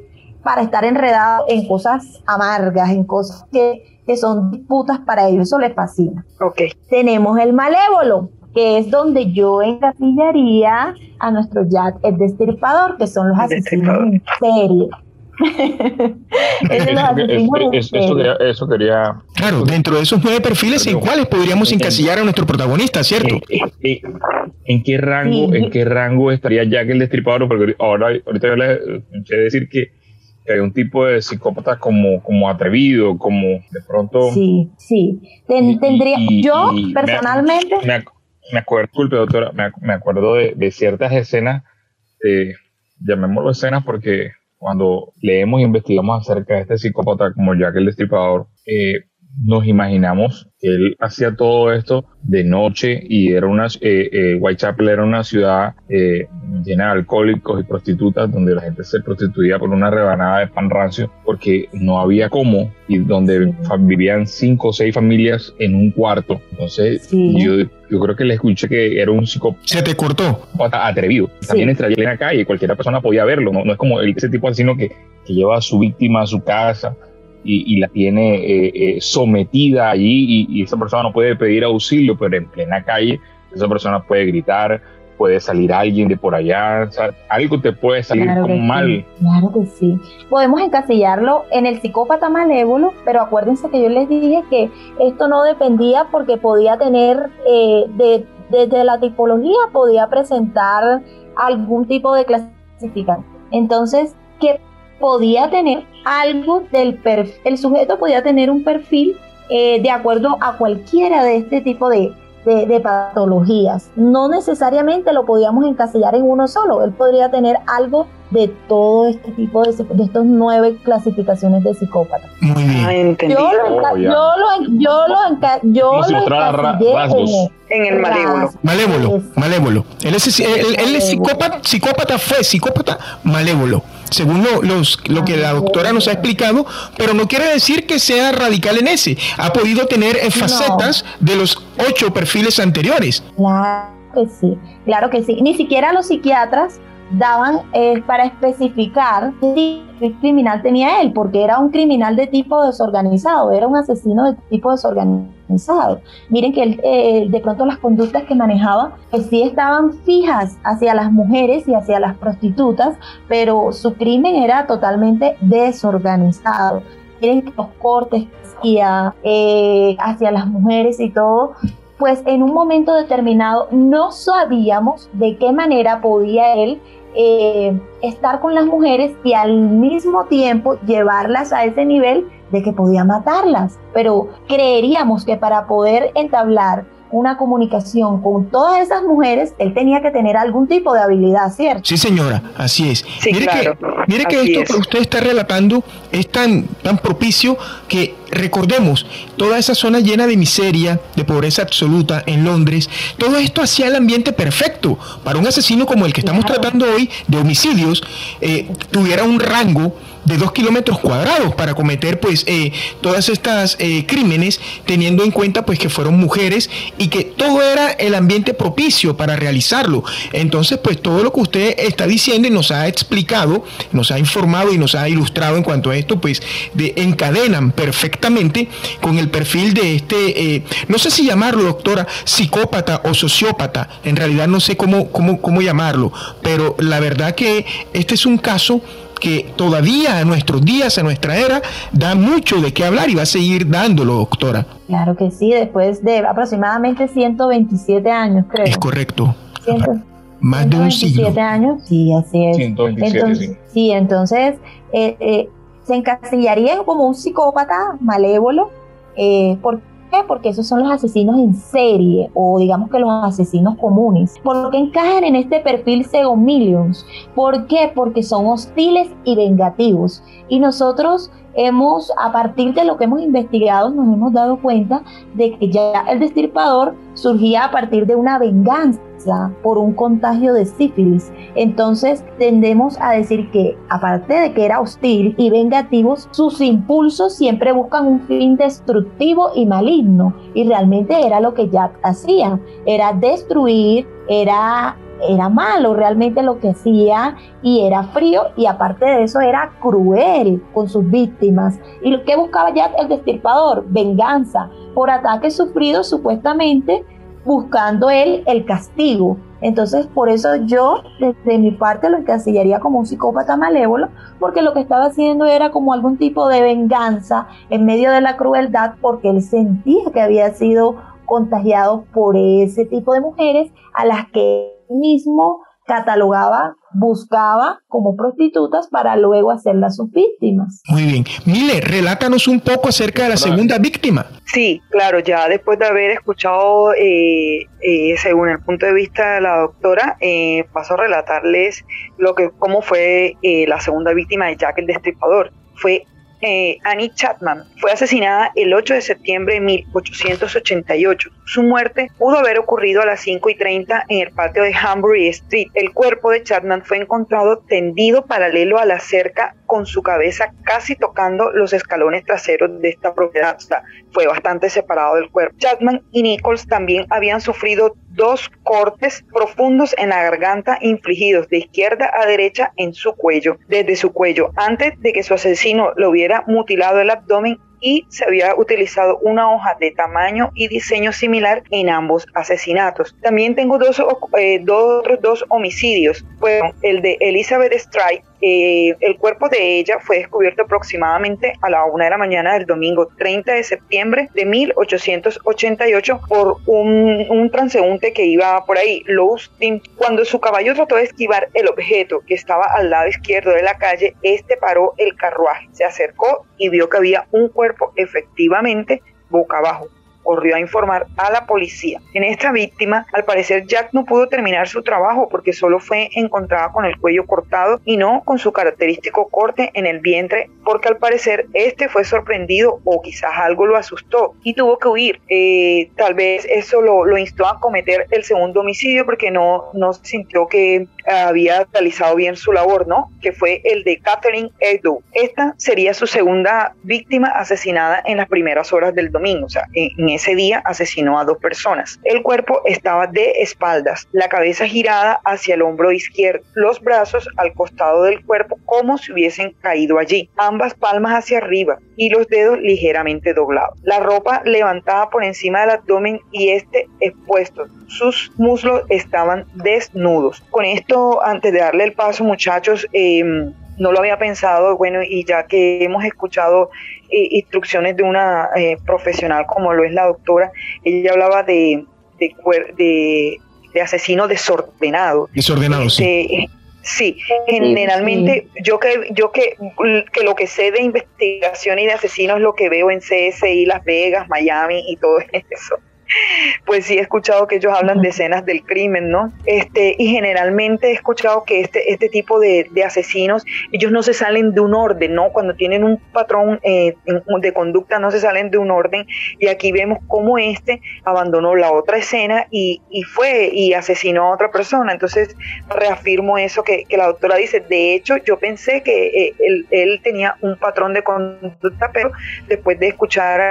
para estar enredado en cosas amargas, en cosas que que son disputas para ellos, eso les fascina.
Okay.
Tenemos el malévolo, que es donde yo encasillaría a nuestro Jack el Destripador, que son los asesinos en serie.
eso, quería,
Claro, dentro de esos nueve perfiles, ¿en cuáles podríamos encasillar a nuestro protagonista, cierto?
Eh, eh, eh, ¿En qué rango, en qué rango estaría Jack el Destripador? Porque ahora, ahorita yo les escuché decir que que hay un tipo de psicópata como, como atrevido, como de pronto...
Sí, sí. tendría, yo personalmente...
Me, acuerdo, disculpe doctora, me, acuerdo de, ciertas escenas, eh, llamémoslo escenas porque cuando leemos e investigamos acerca de este psicópata como Jack el Destripador, eh, nos imaginamos que él hacía todo esto de noche y era una eh, eh, Whitechapel era una ciudad eh, llena de alcohólicos y prostitutas donde la gente se prostituía por una rebanada de pan rancio porque no había cómo y donde vivían cinco o seis familias en un cuarto. Entonces yo, yo creo que le escuché que era un psicópata
se te cortó.
atrevido. También entraría en la calle cualquier persona podía verlo no, no es como ese tipo de asesino que, que lleva a su víctima a su casa y, la tiene eh, eh, sometida allí y, esa persona no puede pedir auxilio, pero en plena calle esa persona puede gritar, puede salir alguien de por allá, algo te puede salir como mal.
claro que sí. Podemos encasillarlo en el psicópata malévolo, pero acuérdense que yo les dije que esto no dependía porque podía tener, eh, de, desde la tipología, podía presentar algún tipo de clasificación. Entonces, que podía tener algo del perfil, el sujeto podía tener un perfil eh, de acuerdo a cualquiera de este tipo de, de, patologías. No necesariamente lo podíamos encasillar en uno solo, él podría tener algo de todo este tipo de, de estos nueve clasificaciones de psicópata.
Muy bien.
Yo lo, yo lo, yo lo, yo lo
en, el malévolo.
Malévolo, malévolo. Él es, él es psicópata, psicópata fue psicópata malévolo según lo, los, lo que la doctora nos ha explicado, pero no quiere decir que sea radical en ese. Ha podido tener facetas de los ocho perfiles anteriores.
Claro que sí, claro que sí. Ni siquiera los psiquiatras daban para especificar qué criminal tenía él, porque era un criminal de tipo desorganizado, era un asesino de tipo desorganizado. Miren que él, eh, de pronto las conductas que manejaba, pues sí estaban fijas hacia las mujeres y hacia las prostitutas, pero su crimen era totalmente desorganizado. Miren que los cortes que hacía eh, hacia las mujeres y todo, pues en un momento determinado no sabíamos de qué manera podía él eh, estar con las mujeres y al mismo tiempo llevarlas a ese nivel de que podía matarlas. Pero creeríamos que para poder entablar una comunicación con todas esas mujeres, él tenía que tener algún tipo de habilidad, ¿cierto?
Sí, señora, así es. mire que, mire que esto que usted está relatando es tan, tan propicio que recordemos, toda esa zona llena de miseria, de pobreza absoluta en Londres, todo esto hacía el ambiente perfecto para un asesino como el que estamos tratando hoy de homicidios, eh, tuviera un rango de dos kilómetros cuadrados para cometer pues eh, todas estas eh, crímenes teniendo en cuenta pues que fueron mujeres y que todo era el ambiente propicio para realizarlo. Entonces pues todo lo que usted está diciendo y nos ha explicado nos ha informado y nos ha ilustrado en cuanto a esto pues de, encadenan perfectamente con el perfil de este eh, no sé si llamarlo doctora psicópata o sociópata. En realidad no sé cómo, cómo, cómo llamarlo pero la verdad que este es un caso que todavía a nuestros días, a nuestra era, da mucho de qué hablar y va a seguir dándolo, doctora.
Claro que sí, después de aproximadamente 127 años, creo.
Es correcto. Más de un siglo. 127
años, sí, así es. 127, entonces, sí. sí. entonces eh, eh, se encasillaría como un psicópata malévolo, eh, porque porque esos son los asesinos en serie o digamos que los asesinos comunes. Porque encajan en este perfil Sego Millions. ¿Por qué? Porque son hostiles y vengativos. Y nosotros hemos, a partir de lo que hemos investigado, nos hemos dado cuenta de que ya el destripador surgía a partir de una venganza por un contagio de sífilis. Entonces tendemos a decir que aparte de que era hostil y vengativo, sus impulsos siempre buscan un fin destructivo y maligno. Y realmente era lo que Jack hacía, era destruir, era era malo realmente lo que hacía y era frío y aparte de eso era cruel con sus víctimas. ¿Y que buscaba ya el destripador? Venganza por ataques sufridos supuestamente buscando él el castigo. Entonces, por eso yo, de mi parte, lo encasillaría como un psicópata malévolo, porque lo que estaba haciendo era como algún tipo de venganza en medio de la crueldad, porque él sentía que había sido contagiado por ese tipo de mujeres a las que mismo catalogaba, buscaba como prostitutas para luego hacerlas sus víctimas.
Muy bien. Mile, relátanos un poco acerca de la segunda víctima.
Sí, claro, ya después de haber escuchado, eh, eh, según el punto de vista de la doctora, eh, paso a relatarles lo que, cómo fue la segunda víctima de Jack el Destripador. Fue eh, Annie Chapman fue asesinada el 8 de septiembre de 1888. Su muerte pudo haber ocurrido a las 5 y 30 en el patio de Hambury Street. El cuerpo de Chapman fue encontrado tendido paralelo a la cerca con su cabeza casi tocando los escalones traseros de esta propiedad. O sea, fue bastante separado del cuerpo. Chapman y Nichols también habían sufrido dos cortes profundos en la garganta infligidos de izquierda a derecha en su cuello, desde su cuello, antes de que su asesino lo hubiera mutilado el abdomen y se había utilizado una hoja de tamaño y diseño similar en ambos asesinatos. También tengo dos, eh, dos dos homicidios. Fueron el de Elizabeth Strike eh, el cuerpo de ella fue descubierto aproximadamente a la una de la mañana del domingo 30 de septiembre de 1888 por un, transeúnte que iba por ahí, Loustin. Cuando su caballo trató de esquivar el objeto que estaba al lado izquierdo de la calle, este paró el carruaje, se acercó y vio que había un cuerpo efectivamente boca abajo corrió a informar a la policía. En esta víctima, al parecer Jack no pudo terminar su trabajo porque solo fue encontrada con el cuello cortado y no con su característico corte en el vientre porque al parecer este fue sorprendido o quizás algo lo asustó y tuvo que huir. Eh, tal vez eso lo, instó a cometer el segundo homicidio porque no, no sintió que había realizado bien su labor, ¿no? Que fue el de Catherine Edu. Esta sería su segunda víctima asesinada en las primeras horas del domingo, o sea, en ese día asesinó a dos personas. El cuerpo estaba de espaldas, la cabeza girada hacia el hombro izquierdo, los brazos al costado del cuerpo como si hubiesen caído allí, ambas palmas hacia arriba y los dedos ligeramente doblados. La ropa levantada por encima del abdomen y este expuesto. Sus muslos estaban desnudos. Con esto, antes de darle el paso, muchachos, em, no lo había pensado, bueno, y ya que hemos escuchado instrucciones de una eh, profesional como lo es la doctora, ella hablaba de, de, de, asesino desordenado.
Desordenado, sí.
Este, sí, generalmente yo que yo que, que lo que sé de investigación y de asesinos es lo que veo en CSI Las Vegas, Miami y todo eso pues sí he escuchado que ellos hablan de escenas del crimen, ¿no? Este, y generalmente he escuchado que este, este tipo de, asesinos, ellos no se salen de un orden, ¿no? Cuando tienen un patrón eh, de conducta no se salen de un orden y aquí vemos cómo este abandonó la otra escena y, fue y asesinó a otra persona. Entonces reafirmo eso que, la doctora dice. De hecho, yo pensé que eh, él, tenía un patrón de conducta, pero después de escuchar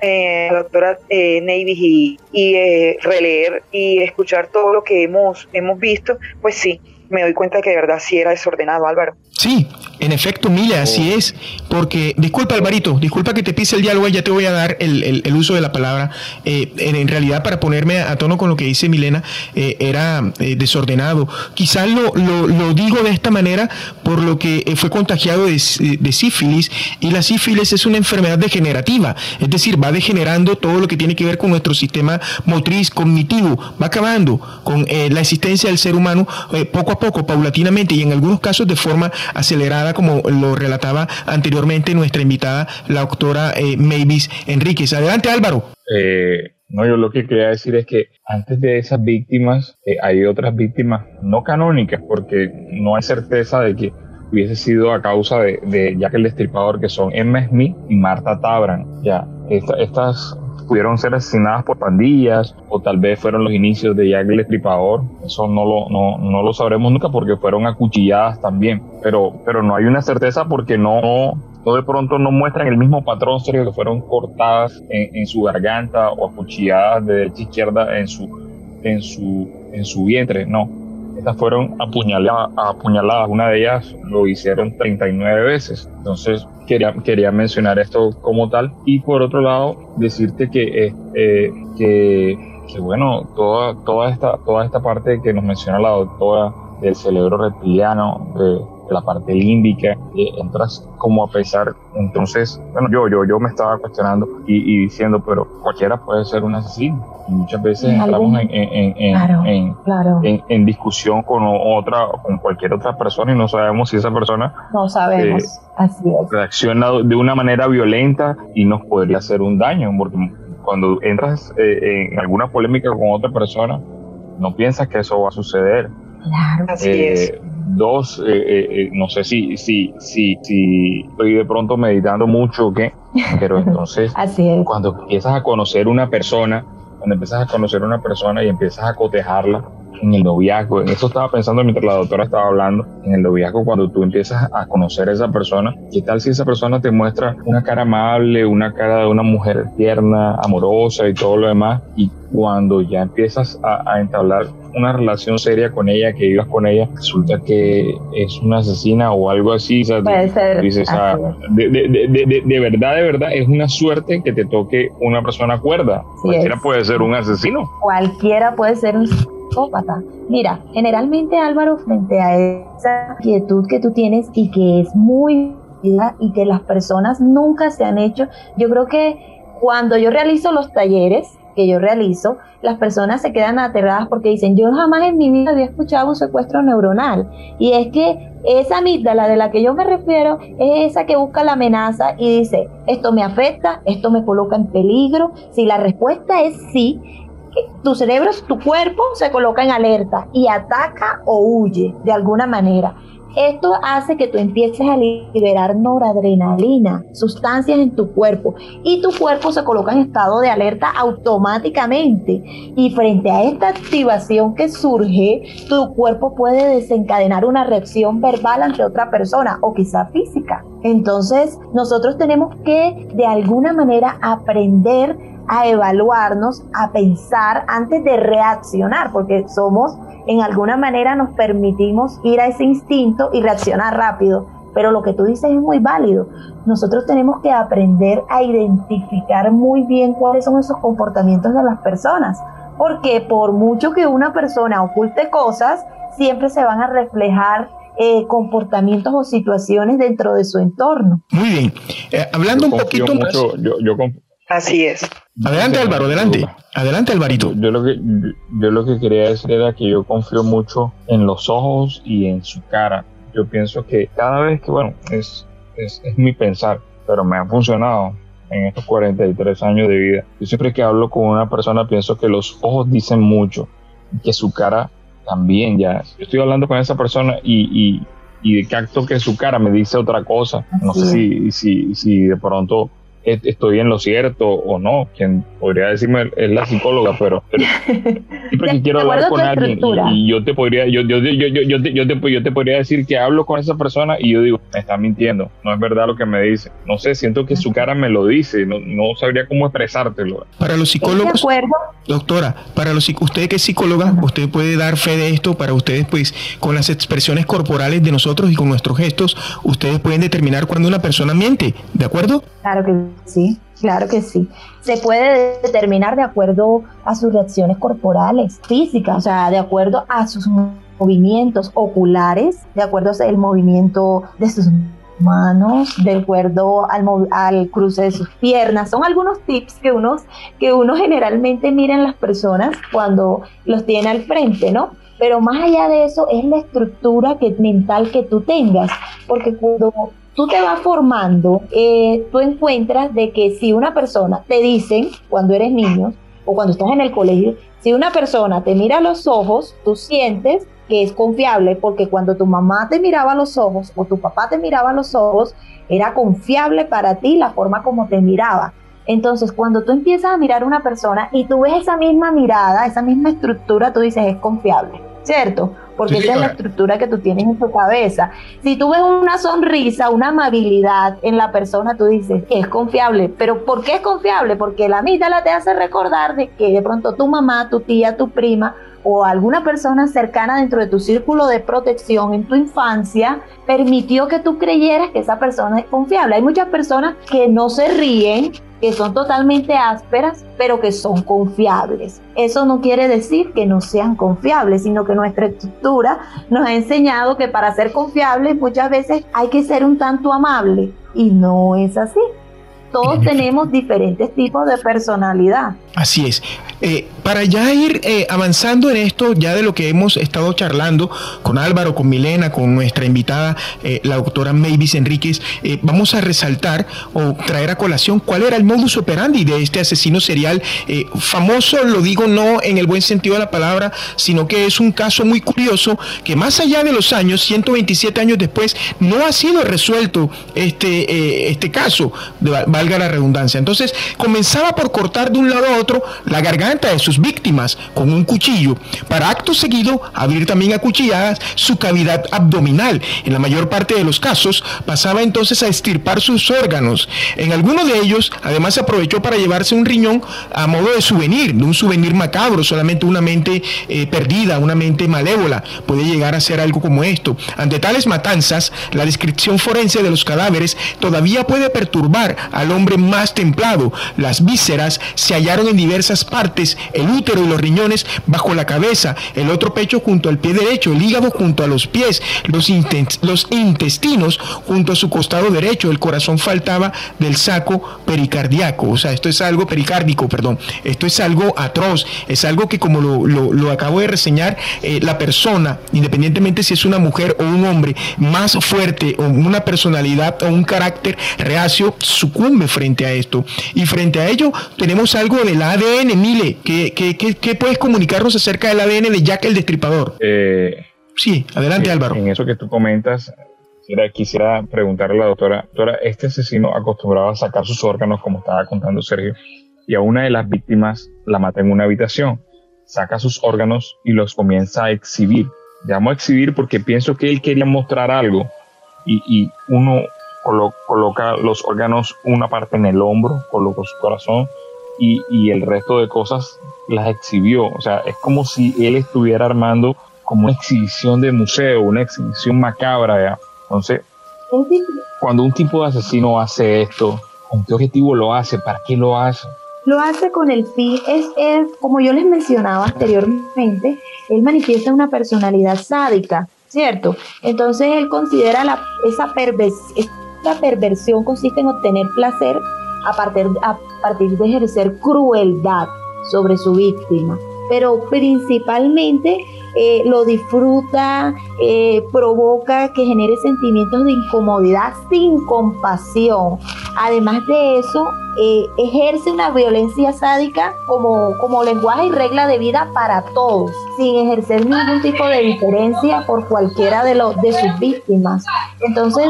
eh, a la doctora Navy y y, eh, releer y escuchar todo lo que hemos, hemos visto, pues sí, me doy cuenta que de verdad sí era desordenado, Álvaro.
Sí, en efecto, Mile, así oh. es. Porque, disculpa, Alvarito, disculpa que te pise el diálogo, ya te voy a dar el, uso de la palabra. Eh, en, realidad, para ponerme a, tono con lo que dice Milena, eh, era eh, desordenado. Quizás lo, lo, digo de esta manera por lo que fue contagiado de, sífilis, y la sífilis es una enfermedad degenerativa, es decir, va degenerando todo lo que tiene que ver con nuestro sistema motriz, cognitivo, va acabando con la existencia del ser humano poco a poco, paulatinamente, y en algunos casos de forma acelerada, como lo relataba anteriormente nuestra invitada, la doctora eh, Mavis Enríquez. Adelante, Álvaro.
Eh, no, yo lo que quería decir es que antes de esas víctimas eh, hay otras víctimas no canónicas, porque no hay certeza de que hubiese sido a causa de, de Jack el Destripador, que son Emma Smith y Marta Tabran. Ya, estas pudieron ser asesinadas por pandillas o tal vez fueron los inicios de Jack el. Eso no lo, no, no lo sabremos nunca porque fueron acuchilladas también. Pero, pero no hay una certeza porque no, no de pronto no muestran el mismo patrón serio que fueron cortadas en, en, su garganta o acuchilladas de derecha a izquierda en su, en su, en su vientre. No, estas fueron apuñaladas. Una de ellas lo hicieron 39 veces. Entonces, quería, quería mencionar esto como tal. Y por otro lado, decirte que, eh, eh, que, bueno, toda, toda, esta, toda esta parte que nos menciona la doctora del cerebro reptiliano, de, la parte límbica, eh, entras como a pesar. Entonces, bueno, yo, yo, yo me estaba cuestionando y, y diciendo, pero cualquiera puede ser un asesino muchas veces entramos en, en, discusión con otra, con cualquier otra persona y no sabemos si esa persona
no sabemos, así
reacciona de una manera violenta y nos podría hacer un daño, porque cuando entras eh, en alguna polémica con otra persona, no piensas que eso va a suceder.
Claro, así
eh, es. Dos, eh, no sé si, si, si, si estoy de pronto meditando mucho o qué, pero entonces cuando empiezas a conocer una persona, cuando empiezas a conocer una persona y empiezas a cotejarla en el noviazgo, en eso estaba pensando mientras la doctora estaba hablando, en el noviazgo cuando tú empiezas a conocer a esa persona, ¿qué tal si esa persona te muestra una cara amable, una cara de una mujer tierna, amorosa y todo lo demás? Y cuando ya empiezas a, entablar una relación seria con ella, que vivas con ella, resulta que es una asesina o algo así.
Puede ser.
Ah, de, de, verdad, de verdad, es una suerte que te toque una persona cuerda. Cualquiera puede ser un asesino.
Cualquiera puede ser un psicópata. Mira, generalmente Álvaro, frente a esa inquietud que tú tienes y que es muy y que las personas nunca se han hecho, yo creo que cuando yo realizo los talleres que yo realizo, las personas se quedan aterradas porque dicen, yo jamás en mi vida había escuchado un secuestro neuronal. Y es que esa amígdala de la que yo me refiero es esa que busca la amenaza y dice, esto me afecta, esto me coloca en peligro. Si la respuesta es sí, tu cerebro, tu cuerpo se coloca en alerta y ataca o huye de alguna manera. Esto hace que tú empieces a liberar noradrenalina, sustancias en tu cuerpo, y tu cuerpo se coloca en estado de alerta automáticamente. Y frente a esta activación que surge, tu cuerpo puede desencadenar una reacción verbal ante otra persona o quizá física. Entonces, nosotros tenemos que de alguna manera aprender a evaluarnos, a pensar antes de reaccionar, porque somos, en alguna manera nos permitimos ir a ese instinto y reaccionar rápido. Pero lo que tú dices es muy válido. Nosotros tenemos que aprender a identificar muy bien cuáles son esos comportamientos de las personas. Porque por mucho que una persona oculte cosas, siempre se van a reflejar eh, comportamientos o situaciones dentro de su entorno.
Muy bien. Eh, hablando un poquito más.
yo, yo,
Así es.
Adelante Álvaro, adelante. Adelante Alvarito.
Yo lo que yo lo que quería decir era que yo confío mucho en los ojos y en su cara. Yo pienso que cada vez que, bueno, es, es, es mi pensar, pero me ha funcionado en estos 43 años de vida. Yo siempre que hablo con una persona pienso que los ojos dicen mucho y que su cara también ya. Yo estoy hablando con esa persona y, y, y de capto que su cara me dice otra cosa. No sé si, si, si de pronto estoy en lo cierto o no. Quien podría decirme es la psicóloga, pero, siempre que quiero hablar con alguien y, yo te podría, yo, yo, yo, yo, yo, te, yo, te, yo te podría decir que hablo con esa persona y yo digo, me está mintiendo, no es verdad lo que me dice. No sé, siento que su cara me lo dice, no, no sabría cómo expresártelo.
Para los psicólogos, doctora, para los usted que es psicóloga, usted puede dar fe de esto para ustedes, pues con las expresiones corporales de nosotros y con nuestros gestos, ustedes pueden determinar cuando una persona miente, ¿de acuerdo?
Claro que sí, claro que sí. Se puede determinar de acuerdo a sus reacciones corporales, físicas, o sea, de acuerdo a sus movimientos oculares, de acuerdo al movimiento de sus manos, de acuerdo al, al cruce de sus piernas. Son algunos tips que uno, que uno generalmente mira en las personas cuando los tiene al frente, ¿no? Pero más allá de eso es la estructura que, mental que tú tengas, porque cuando tú te vas formando, eh, tú encuentras de que si una persona te dicen cuando eres niño o cuando estás en el colegio, si una persona te mira los ojos, tú sientes que es confiable. Porque cuando tu mamá te miraba los ojos o tu papá te miraba los ojos, era confiable para ti la forma como te miraba. Entonces, cuando tú empiezas a mirar a una persona y tú ves esa misma mirada, esa misma estructura, tú dices es confiable, ¿cierto? porque esa es la estructura que tú tienes en tu cabeza. Si tú ves una sonrisa, una amabilidad en la persona, tú dices, es confiable. Pero ¿por qué es confiable? Porque la amígdala te hace recordar de que de pronto tu mamá, tu tía, tu prima o alguna persona cercana dentro de tu círculo de protección en tu infancia permitió que tú creyeras que esa persona es confiable. Hay muchas personas que no se ríen que son totalmente ásperas, pero que son confiables. Eso no quiere decir que no sean confiables, sino que nuestra estructura nos ha enseñado que para ser confiables muchas veces hay que ser un tanto amable y no es así. Todos tenemos diferentes tipos de personalidad.
Así es. Eh, para ya ir eh, avanzando en esto, ya de lo que hemos estado charlando con Álvaro, con Milena, con nuestra invitada, eh, la doctora Mavis Enríquez, vamos a resaltar o traer a colación cuál era el modus operandi de este asesino serial famoso, lo digo no en el buen sentido de la palabra, sino que es un caso muy curioso que más allá de los años, 127 años después, no ha sido resuelto este, este caso, valga la redundancia. Entonces, comenzaba por cortar de un lado a otro la garganta de sus víctimas con un cuchillo, para acto seguido abrir también a cuchilladas su cavidad abdominal. En la mayor parte de los casos pasaba entonces a estirpar sus órganos. En algunos de ellos, además, aprovechó para llevarse un riñón a modo de souvenir, de un souvenir macabro, solamente una mente eh, perdida, una mente malévola puede llegar a ser algo como esto. Ante tales matanzas, la descripción forense de los cadáveres todavía puede perturbar al hombre más templado. Las vísceras se hallaron en diversas partes, el útero y los riñones bajo la cabeza, el otro pecho junto al pie derecho, el hígado junto a los pies, los, los intestinos junto a su costado derecho, el corazón faltaba del saco pericardíaco, o sea, esto es algo pericárdico, perdón, esto es algo atroz, es algo que como lo, acabo de reseñar, eh, la persona, independientemente si es una mujer o un hombre, más fuerte o una personalidad o un carácter reacio, sucumbe frente a esto. Y frente a ello tenemos algo del ADN, Mile, ¿qué, qué, puedes comunicarnos acerca del ADN de Jack el Destripador?
Eh,
sí, adelante Álvaro.
En eso que tú comentas, quisiera, quisiera preguntarle a la doctora, doctora, este asesino acostumbraba a sacar sus órganos, como estaba contando Sergio, y a una de las víctimas la mata en una habitación, saca sus órganos y los comienza a exhibir. Llamo a exhibir porque pienso que él quería mostrar algo y, uno coloca los órganos una parte en el hombro, colocó su corazón y, y, el resto de cosas las exhibió. O sea, es como si él estuviera armando como una exhibición de museo, una exhibición macabra. ¿ya? Entonces, cuando un tipo de asesino hace esto, ¿con qué objetivo lo hace? ¿Para qué lo hace?
Lo hace con el fin, es, es como yo les mencionaba anteriormente, él manifiesta una personalidad sádica, ¿cierto? Entonces él considera la, esa, esa perversión consiste en obtener placer a partir, a partir de ejercer crueldad sobre su víctima, pero principalmente eh, lo disfruta, eh, provoca que genere sentimientos de incomodidad sin compasión. Además de eso, eh, ejerce una violencia sádica como, como lenguaje y regla de vida para todos, sin ejercer ningún tipo de diferencia por cualquiera de, los, de sus víctimas. Entonces,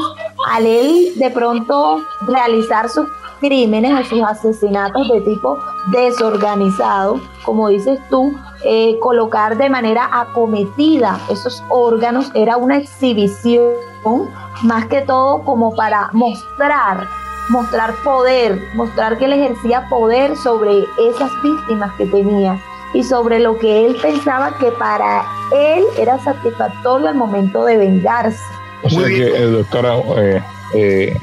al él de pronto realizar sus crímenes o sus asesinatos de tipo desorganizado, como dices tú, eh, colocar de manera acometida esos órganos era una exhibición, más que todo como para mostrar, mostrar poder, mostrar que él ejercía poder sobre esas víctimas que tenía y sobre lo que él pensaba que para él era satisfactorio al momento de vengarse.
O sea que, eh, doctora, eh,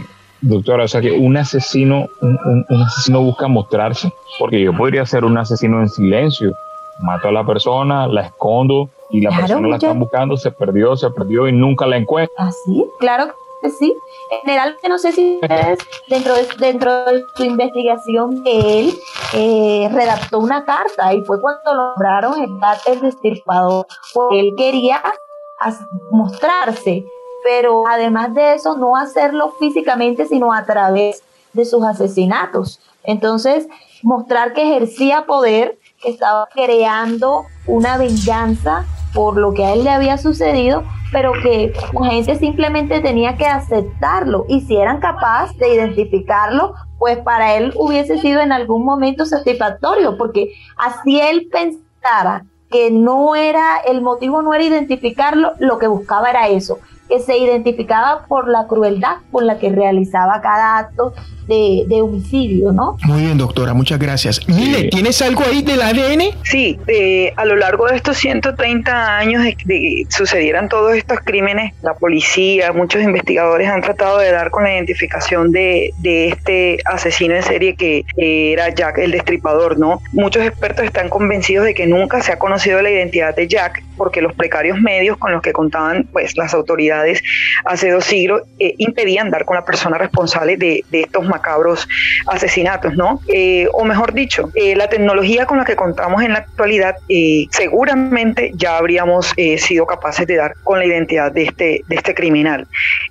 doctora, o sea que un asesino, un, asesino busca mostrarse, porque yo podría ser un asesino en silencio, mato a la persona, la escondo y la persona la están buscando, se perdió, se perdió y nunca la encuentra.
Así, ¿Ah, claro que sí. En general, no sé si ustedes, dentro de, dentro de su investigación, él eh, redactó una carta y fue cuando lograron el el destirpador, porque él quería mostrarse, pero además de eso, no hacerlo físicamente, sino a través de sus asesinatos. Entonces, mostrar que ejercía poder que estaba creando una venganza por lo que a él le había sucedido, pero que la gente simplemente tenía que aceptarlo y si eran capaces de identificarlo, pues para él hubiese sido en algún momento satisfactorio, porque así él pensara que no era, el motivo no era identificarlo, lo que buscaba era eso, que se identificaba por la crueldad con la que realizaba cada acto de, homicidio, ¿no?
Muy bien, doctora, muchas gracias. Mire, ¿tienes algo ahí del ADN?
Sí, eh, a lo largo de estos 130 años de que sucedieran todos estos crímenes, la policía, muchos investigadores han tratado de dar con la identificación de, de este asesino en serie que era Jack el Destripador, ¿no? Muchos expertos están convencidos de que nunca se ha conocido la identidad de Jack porque los precarios medios con los que contaban pues las autoridades hace dos siglos eh, impedían dar con la persona responsable de, estos macabros asesinatos, ¿no? Eh, o mejor dicho, eh, la tecnología con la que contamos en la actualidad, eh, seguramente ya habríamos sido capaces de dar con la identidad de este, de este criminal.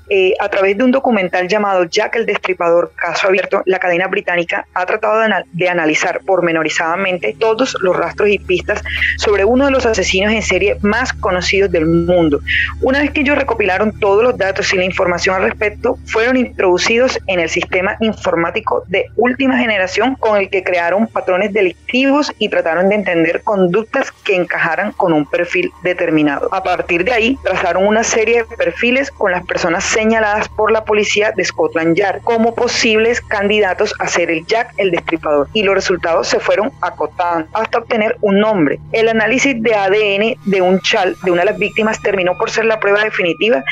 Eh, a través de un documental llamado Jack el Destripador, caso abierto, la cadena británica ha tratado de, de analizar pormenorizadamente todos los rastros y pistas sobre uno de los asesinos en serie más conocidos del mundo. Una vez que ellos recopilaron todos los datos y la información al respecto, fueron introducidos en el sistema informático de última generación con el que crearon patrones delictivos y trataron de entender conductas que encajaran con un perfil determinado. A partir de ahí, trazaron una serie de perfiles con las personas señaladas por la policía de Scotland Yard como posibles candidatos a ser el Jack el Destripador y los resultados se fueron acotando hasta obtener un nombre. El análisis de ADN de un chal de una de las víctimas terminó por ser la prueba definitiva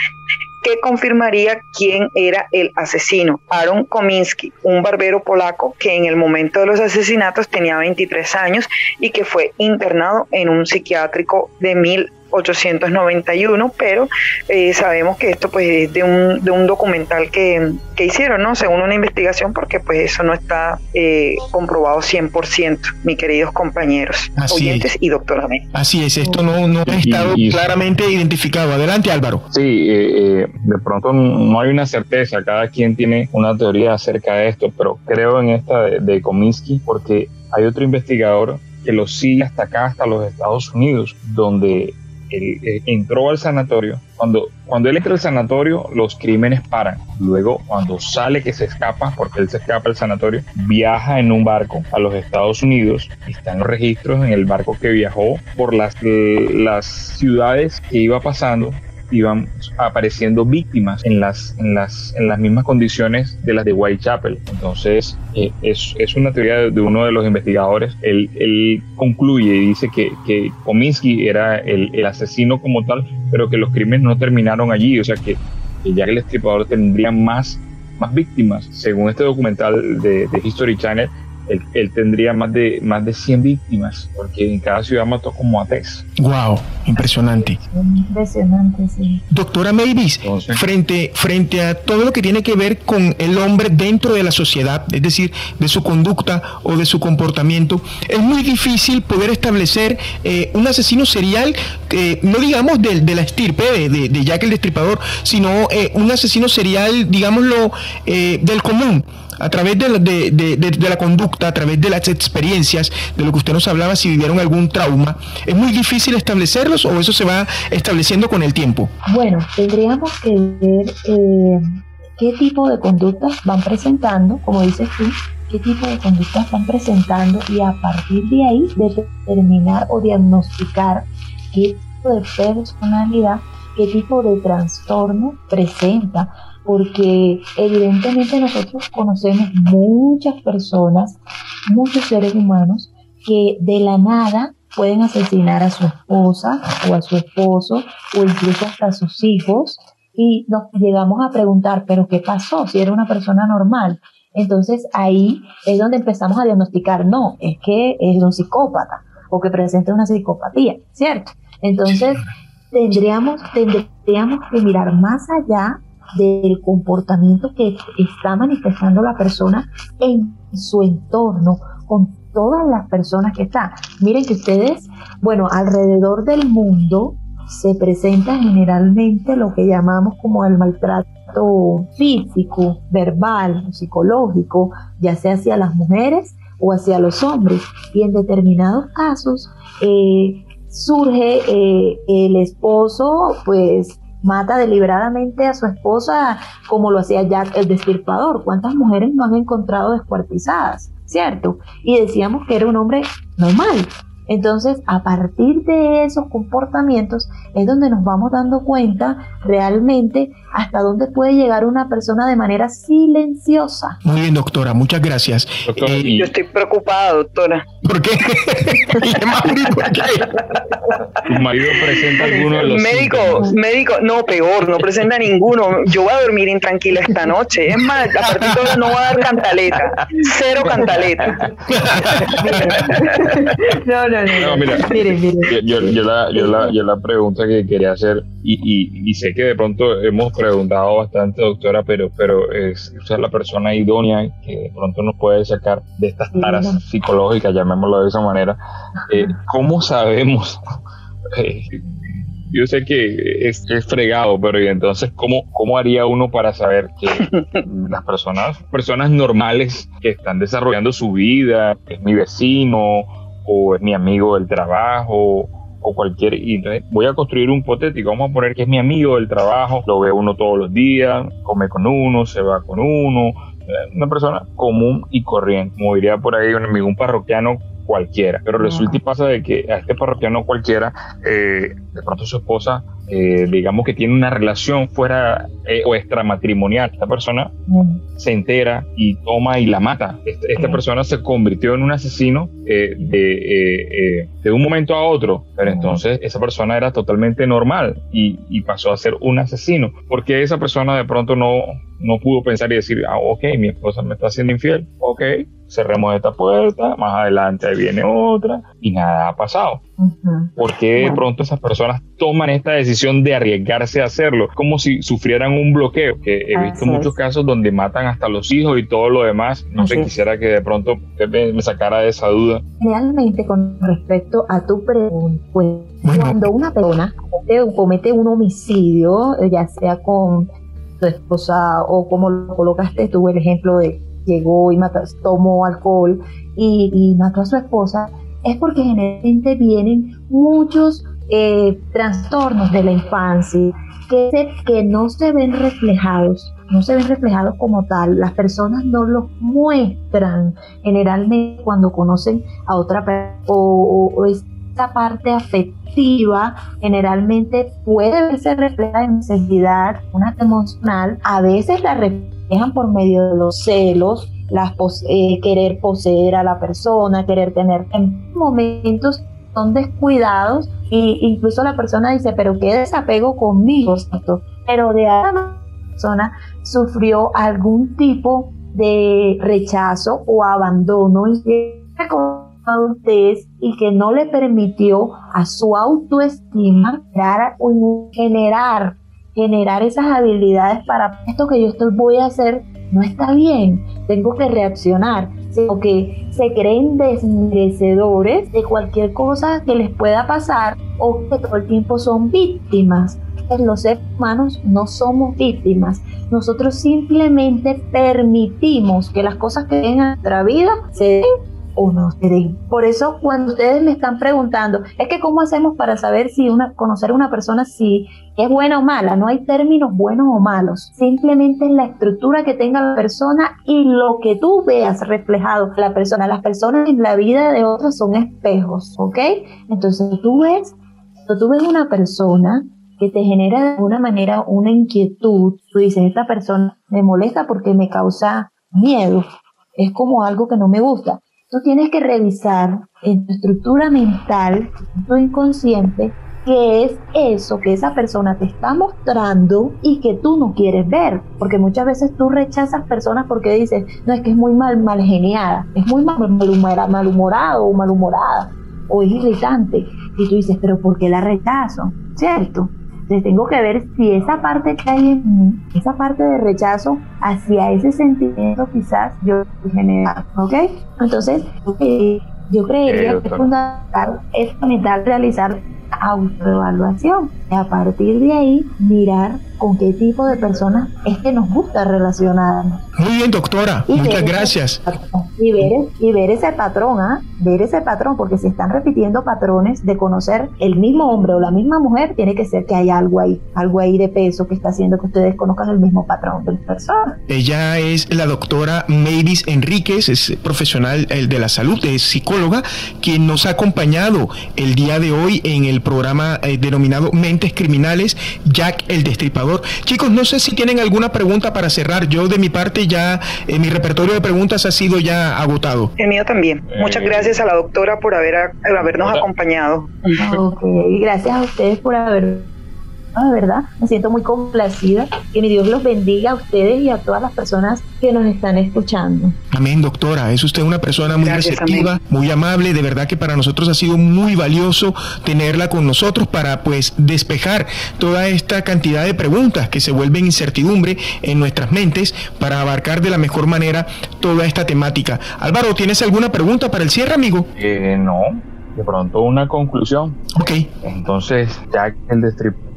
que confirmaría quién era el asesino. Aaron Kominski, un barbero polaco que en el momento de los asesinatos tenía 23 años y que fue internado en un psiquiátrico de mil 891, pero eh, sabemos que esto pues es de un, de un documental que, que, hicieron, ¿no? Según una investigación, porque pues eso no está eh, comprobado 100%, mis queridos compañeros, oyentes y doctora
Así es, esto no, no ha estado claramente identificado. Adelante Álvaro.
Sí, eh, de pronto no hay una certeza, cada quien tiene una teoría acerca de esto, pero creo en esta de, de Cominsky porque hay otro investigador que lo sigue hasta acá, hasta los Estados Unidos, donde él, eh, entró al sanatorio. Cuando, cuando él entra al sanatorio, los crímenes paran. Luego, cuando sale que se escapa, porque él se escapa del sanatorio, viaja en un barco a los Estados Unidos. Están los registros en el barco que viajó por las, las ciudades que iba pasando iban apareciendo víctimas en las, en las, en las mismas condiciones de las de Whitechapel. Entonces, eh, es, es, una teoría de, uno de los investigadores. Él, él concluye y dice que, que Kominsky era el, el, asesino como tal, pero que los crímenes no terminaron allí. O sea, que, que el estripador tendría más, más víctimas. Según este documental de History Channel, él, tendría más de, más de 100 víctimas, porque en cada ciudad mató como a tres.
¡Wow! Impresionante.
Impresionante, sí.
Doctora Mavis, frente, frente a todo lo que tiene que ver con el hombre dentro de la sociedad, es decir, de su conducta o de su comportamiento, es muy difícil poder establecer eh, un asesino serial, eh, no digamos de, de la estirpe de, de, Jack el Destripador, sino eh, un asesino serial, digámoslo, del común a través de la, conducta, a través de las experiencias, de lo que usted nos hablaba, si vivieron algún trauma, ¿es muy difícil establecerlos o eso se va estableciendo con el tiempo?
Bueno, tendríamos que ver eh, qué tipo de conductas van presentando, como dices tú, qué tipo de conductas van presentando y a partir de ahí determinar o diagnosticar qué tipo de personalidad, qué tipo de trastorno presenta porque evidentemente nosotros conocemos muchas personas, muchos seres humanos que de la nada pueden asesinar a su esposa o a su esposo o incluso hasta a sus hijos y nos llegamos a preguntar, pero ¿qué pasó? Si era una persona normal. Entonces ahí es donde empezamos a diagnosticar, no, es que es un psicópata o que presenta una psicopatía, ¿cierto? Entonces tendríamos, tendríamos que mirar más allá del comportamiento que está manifestando la persona en su entorno, con todas las personas que están. Miren que ustedes, bueno, alrededor del mundo se presenta generalmente lo que llamamos como el maltrato físico, verbal, psicológico, ya sea hacia las mujeres o hacia los hombres. Y en determinados casos eh, surge eh, el esposo, pues mata deliberadamente a su esposa como lo hacía Jack el Destirpador. ¿Cuántas mujeres no han encontrado descuartizadas? ¿Cierto? Y decíamos que era un hombre normal, entonces, a partir de esos comportamientos es donde nos vamos dando cuenta realmente hasta dónde puede llegar una persona de manera silenciosa.
Muy bien, doctora, muchas gracias.
Eh, yo estoy preocupada, doctora.
¿Por qué? ¿Por
qué? ¿Tu marido presenta alguno de los
Médico, médico, no, peor, no presenta ninguno. Yo voy a dormir intranquila esta noche. Es más, a partir de ahora no voy a dar cantaleta. Cero cantaleta.
no, no, no. mira, Yo, la, yo, la, yo la pregunta que quería hacer, y, y, y, sé que de pronto hemos preguntado bastante, doctora, pero, pero es usted la persona idónea que de pronto nos puede sacar de estas taras psicológicas, llamémoslo de esa manera. Eh, ¿Cómo sabemos? Eh, yo sé que es, fregado, pero ¿y entonces cómo, cómo haría uno para saber que las personas, personas normales que están desarrollando su vida, es mi vecino o es mi amigo del trabajo o cualquier y voy a construir un hipotético, vamos a poner que es mi amigo del trabajo, lo ve uno todos los días, come con uno, se va con uno, eh, una persona común y corriente, como diría por ahí un amigo, un parroquiano cualquiera. Pero resulta y pasa de que a este parroquiano cualquiera, eh, de pronto su esposa, eh, digamos que tiene una relación fuera eh, o extramatrimonial. Esta persona se entera y toma y la mata. Este, esta, persona se convirtió en un asesino de, de, un momento a otro. Pero entonces esa persona era totalmente normal y, y pasó a ser un asesino. Porque esa persona de pronto no, no pudo pensar y decir, ah, ok, mi esposa me está haciendo infiel, ok, cerremos esta puerta, más adelante viene otra y nada ha pasado. ¿Por qué de pronto esas personas toman esta decisión de arriesgarse a hacerlo? Como si sufrieran un bloqueo, que he visto muchos casos donde matan hasta los hijos y todo lo demás. No sé, quisiera que de pronto me, sacara de esa duda.
Realmente con respecto a tu pregunta, pues cuando una persona comete un homicidio, ya sea con tu esposa o como lo colocaste tú, el ejemplo de llegó y mató, tomó alcohol y, mató a su esposa, es porque generalmente vienen muchos eh, trastornos de la infancia que, no se ven reflejados, no se ven reflejados como tal, las personas no los muestran generalmente cuando conocen a otra persona o, o, esta parte afectiva generalmente puede verse reflejada en necesidad, una emocional, a veces la reflejan por medio de los celos, las eh, querer poseer a la persona, querer tener en momentos son descuidados e incluso la persona dice, pero qué desapego conmigo, pero de la persona sufrió algún tipo de rechazo o abandono adultez y que no le permitió a su autoestima generar, generar esas habilidades para esto que yo estoy, voy a hacer no está bien, tengo que reaccionar, sino que se creen desmerecedores de cualquier cosa que les pueda pasar o que todo el tiempo son víctimas. Los seres humanos no somos víctimas, nosotros simplemente permitimos que las cosas que en nuestra vida se o no se den. Por eso cuando ustedes me están preguntando, es que cómo hacemos para saber si una, conocer a una persona si es buena o mala, no hay términos buenos o malos, simplemente es la estructura que tenga la persona y lo que tú veas reflejado la persona. Las personas en la vida de otras son espejos, ¿ok? Entonces tú ves, tú ves una persona que te genera de alguna manera una inquietud, tú dices, esta persona me molesta porque me causa miedo, es como algo que no me gusta tú tienes que revisar en tu estructura mental, en tu inconsciente, qué es eso que esa persona te está mostrando y que tú no quieres ver. Porque muchas veces tú rechazas personas porque dices, no, es que es muy mal, mal geniada, es muy mal, malhumorado o malhumorada, o es irritante. Y tú dices, pero ¿por qué la rechazo? ¿Cierto? Entonces tengo que ver si esa parte que hay en mí, esa parte de rechazo hacia ese sentimiento quizás yo generar, ¿ok? Entonces, yo creería que es fundamental, es fundamental realizar autoevaluación a partir de ahí mirar con qué tipo de personas es que nos gusta relacionarnos.
Muy bien, doctora. Muchas gracias.
y, ver, y ver ese patrón, ¿ah? Ver ese patrón, porque si están repitiendo patrones de conocer el mismo hombre o la misma mujer, tiene que ser que hay algo ahí, algo ahí de peso que está haciendo que ustedes conozcan el mismo patrón de persona.
Ella es la doctora Mavis Enríquez, es profesional eh, de la salud, es psicóloga, quien nos ha acompañado el día de hoy en el programa eh, denominado Mentes Criminales, Jack el Destripador. Chicos, no sé si tienen alguna pregunta para cerrar. Yo de mi parte ya, eh, mi repertorio de preguntas ha sido ya agotado.
El mío también. Muchas eh, gracias a la doctora por haber, habernos acompañado.
y gracias a ustedes por haber de verdad, me siento muy complacida. Que mi Dios los bendiga a ustedes y a todas las personas que nos están escuchando.
Amén, doctora. Es usted una persona muy receptiva, muy amable. De verdad que para nosotros ha sido muy valioso tenerla con nosotros para pues despejar toda esta cantidad de preguntas que se vuelven incertidumbre en nuestras mentes para abarcar de la mejor manera toda esta temática. Álvaro, ¿tienes alguna pregunta para el cierre, amigo?
Eh, no, de pronto una conclusión.
Ok.
Entonces, Jack el Destripador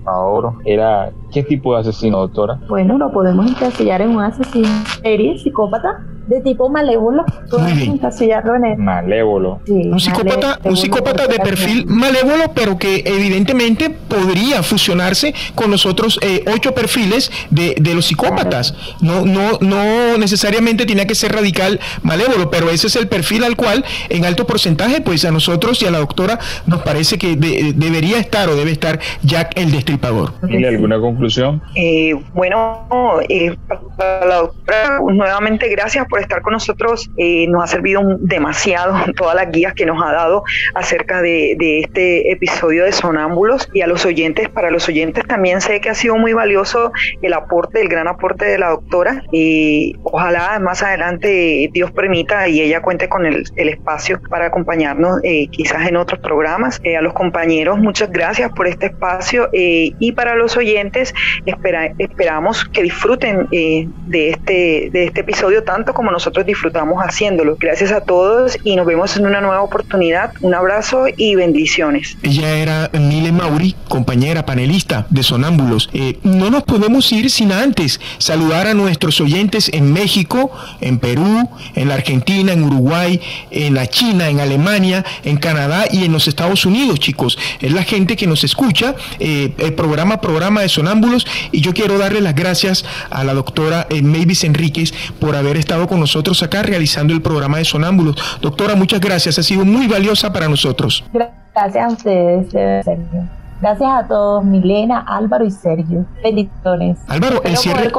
era qué tipo de asesino, doctora?
Bueno, lo podemos encasillar en un asesino serie, psicópata, de tipo malévolo. Encasillarlo en él.
Malévolo.
Sí, un psicópata, un psicópata de perfil malévolo, pero que evidentemente podría fusionarse con los otros eh, ocho perfiles de, de los psicópatas. No, no, no necesariamente tiene que ser radical malévolo, pero ese es el perfil al cual en alto porcentaje, pues a nosotros y a la doctora nos parece que de, debería estar o debe estar Jack el Destripador.
¿Tiene alguna conclusión?
Eh, bueno, eh, para la doctora, nuevamente gracias por estar con nosotros. Eh, nos ha servido demasiado todas las guías que nos ha dado acerca de, este episodio de Sonámbulos y a los oyentes, para los oyentes también sé que ha sido muy valioso el aporte, el gran aporte de la doctora y ojalá más adelante Dios permita y ella cuente con el, espacio para acompañarnos eh, quizás en otros programas. Eh, a los compañeros, muchas gracias por este espacio y para los oyentes esperamos que disfruten de, este, de este episodio tanto como nosotros disfrutamos haciéndolo. Gracias a todos y nos vemos en una nueva oportunidad. Un abrazo y bendiciones.
Ella era Mile Mauri, compañera panelista de Sonámbulos. Eh, no nos podemos ir sin antes saludar a nuestros oyentes en México, en Perú, en la Argentina, en Uruguay, en la China, en Alemania, en Canadá y en los Estados Unidos, chicos. Es la gente que nos escucha, eh, el programa, programa de Sonámbulos, y yo quiero darle las gracias a la doctora eh, Mavis Enríquez por haber estado con nosotros nosotros acá realizando el programa de Sonámbulos. Doctora, muchas gracias, ha sido muy valiosa para nosotros.
Gracias a ustedes, Sergio. Gracias a todos, Milena, Álvaro y Sergio. Bendiciones.
Álvaro, el cierre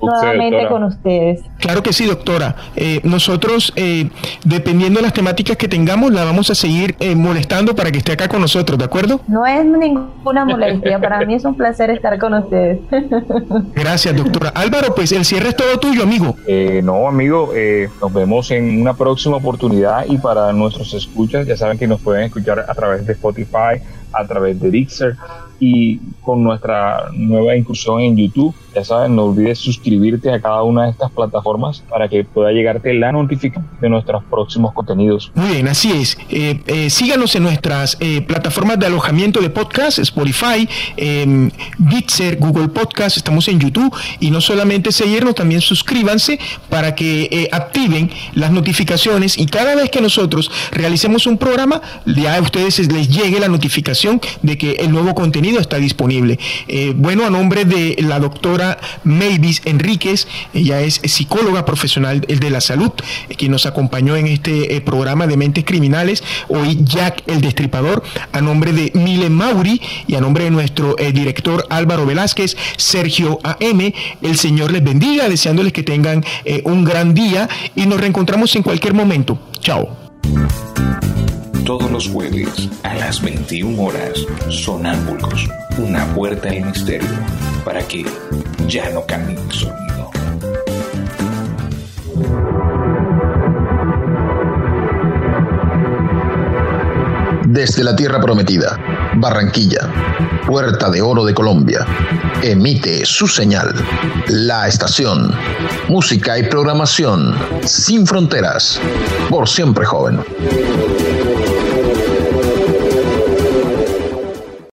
nuevamente con ustedes.
Claro que sí, doctora. Eh, nosotros, eh, dependiendo de las temáticas que tengamos, la vamos a seguir eh, molestando para que esté acá con nosotros, ¿de acuerdo?
No es ninguna molestia, para mí es un placer estar con ustedes.
Gracias, doctora. Álvaro, pues el cierre es todo tuyo, amigo.
no, amigo, nos vemos en una próxima oportunidad y para nuestros escuchas, ya saben que nos pueden escuchar a través de Spotify, a través de Dixer y con nuestra nueva incursión en YouTube. Ya saben, no olvides suscribirte a cada una de estas plataformas para que pueda llegarte la notificación de nuestros próximos contenidos.
Muy bien, así es. Eh, eh, síganos en nuestras eh, plataformas de alojamiento de podcast, Spotify, eh, Google Podcast, estamos en YouTube y no solamente seguirnos, también suscríbanse para que activen las notificaciones y cada vez que nosotros realicemos un programa, ya a ustedes les llegue la notificación de que el nuevo contenido está disponible. Eh, bueno, a nombre de la doctora Mavis Enríquez, ella es psicóloga profesional de la salud, eh, quien nos acompañó en este eh, programa de Mentes Criminales, hoy Jack el Destripador, a nombre de Mile Mauri y a nombre de nuestro director Álvaro Velázquez, Sergio AM, el Señor les bendiga, deseándoles que tengan un gran día y nos reencontramos en cualquier momento. Chao
todos los jueves a las 21 horas, Sonámbulos, una puerta al misterio, para que ya no camine el sonido.
Desde la Tierra Prometida, Barranquilla, Puerta de Oro de Colombia, emite su señal, la estación, música y programación sin fronteras, por siempre joven.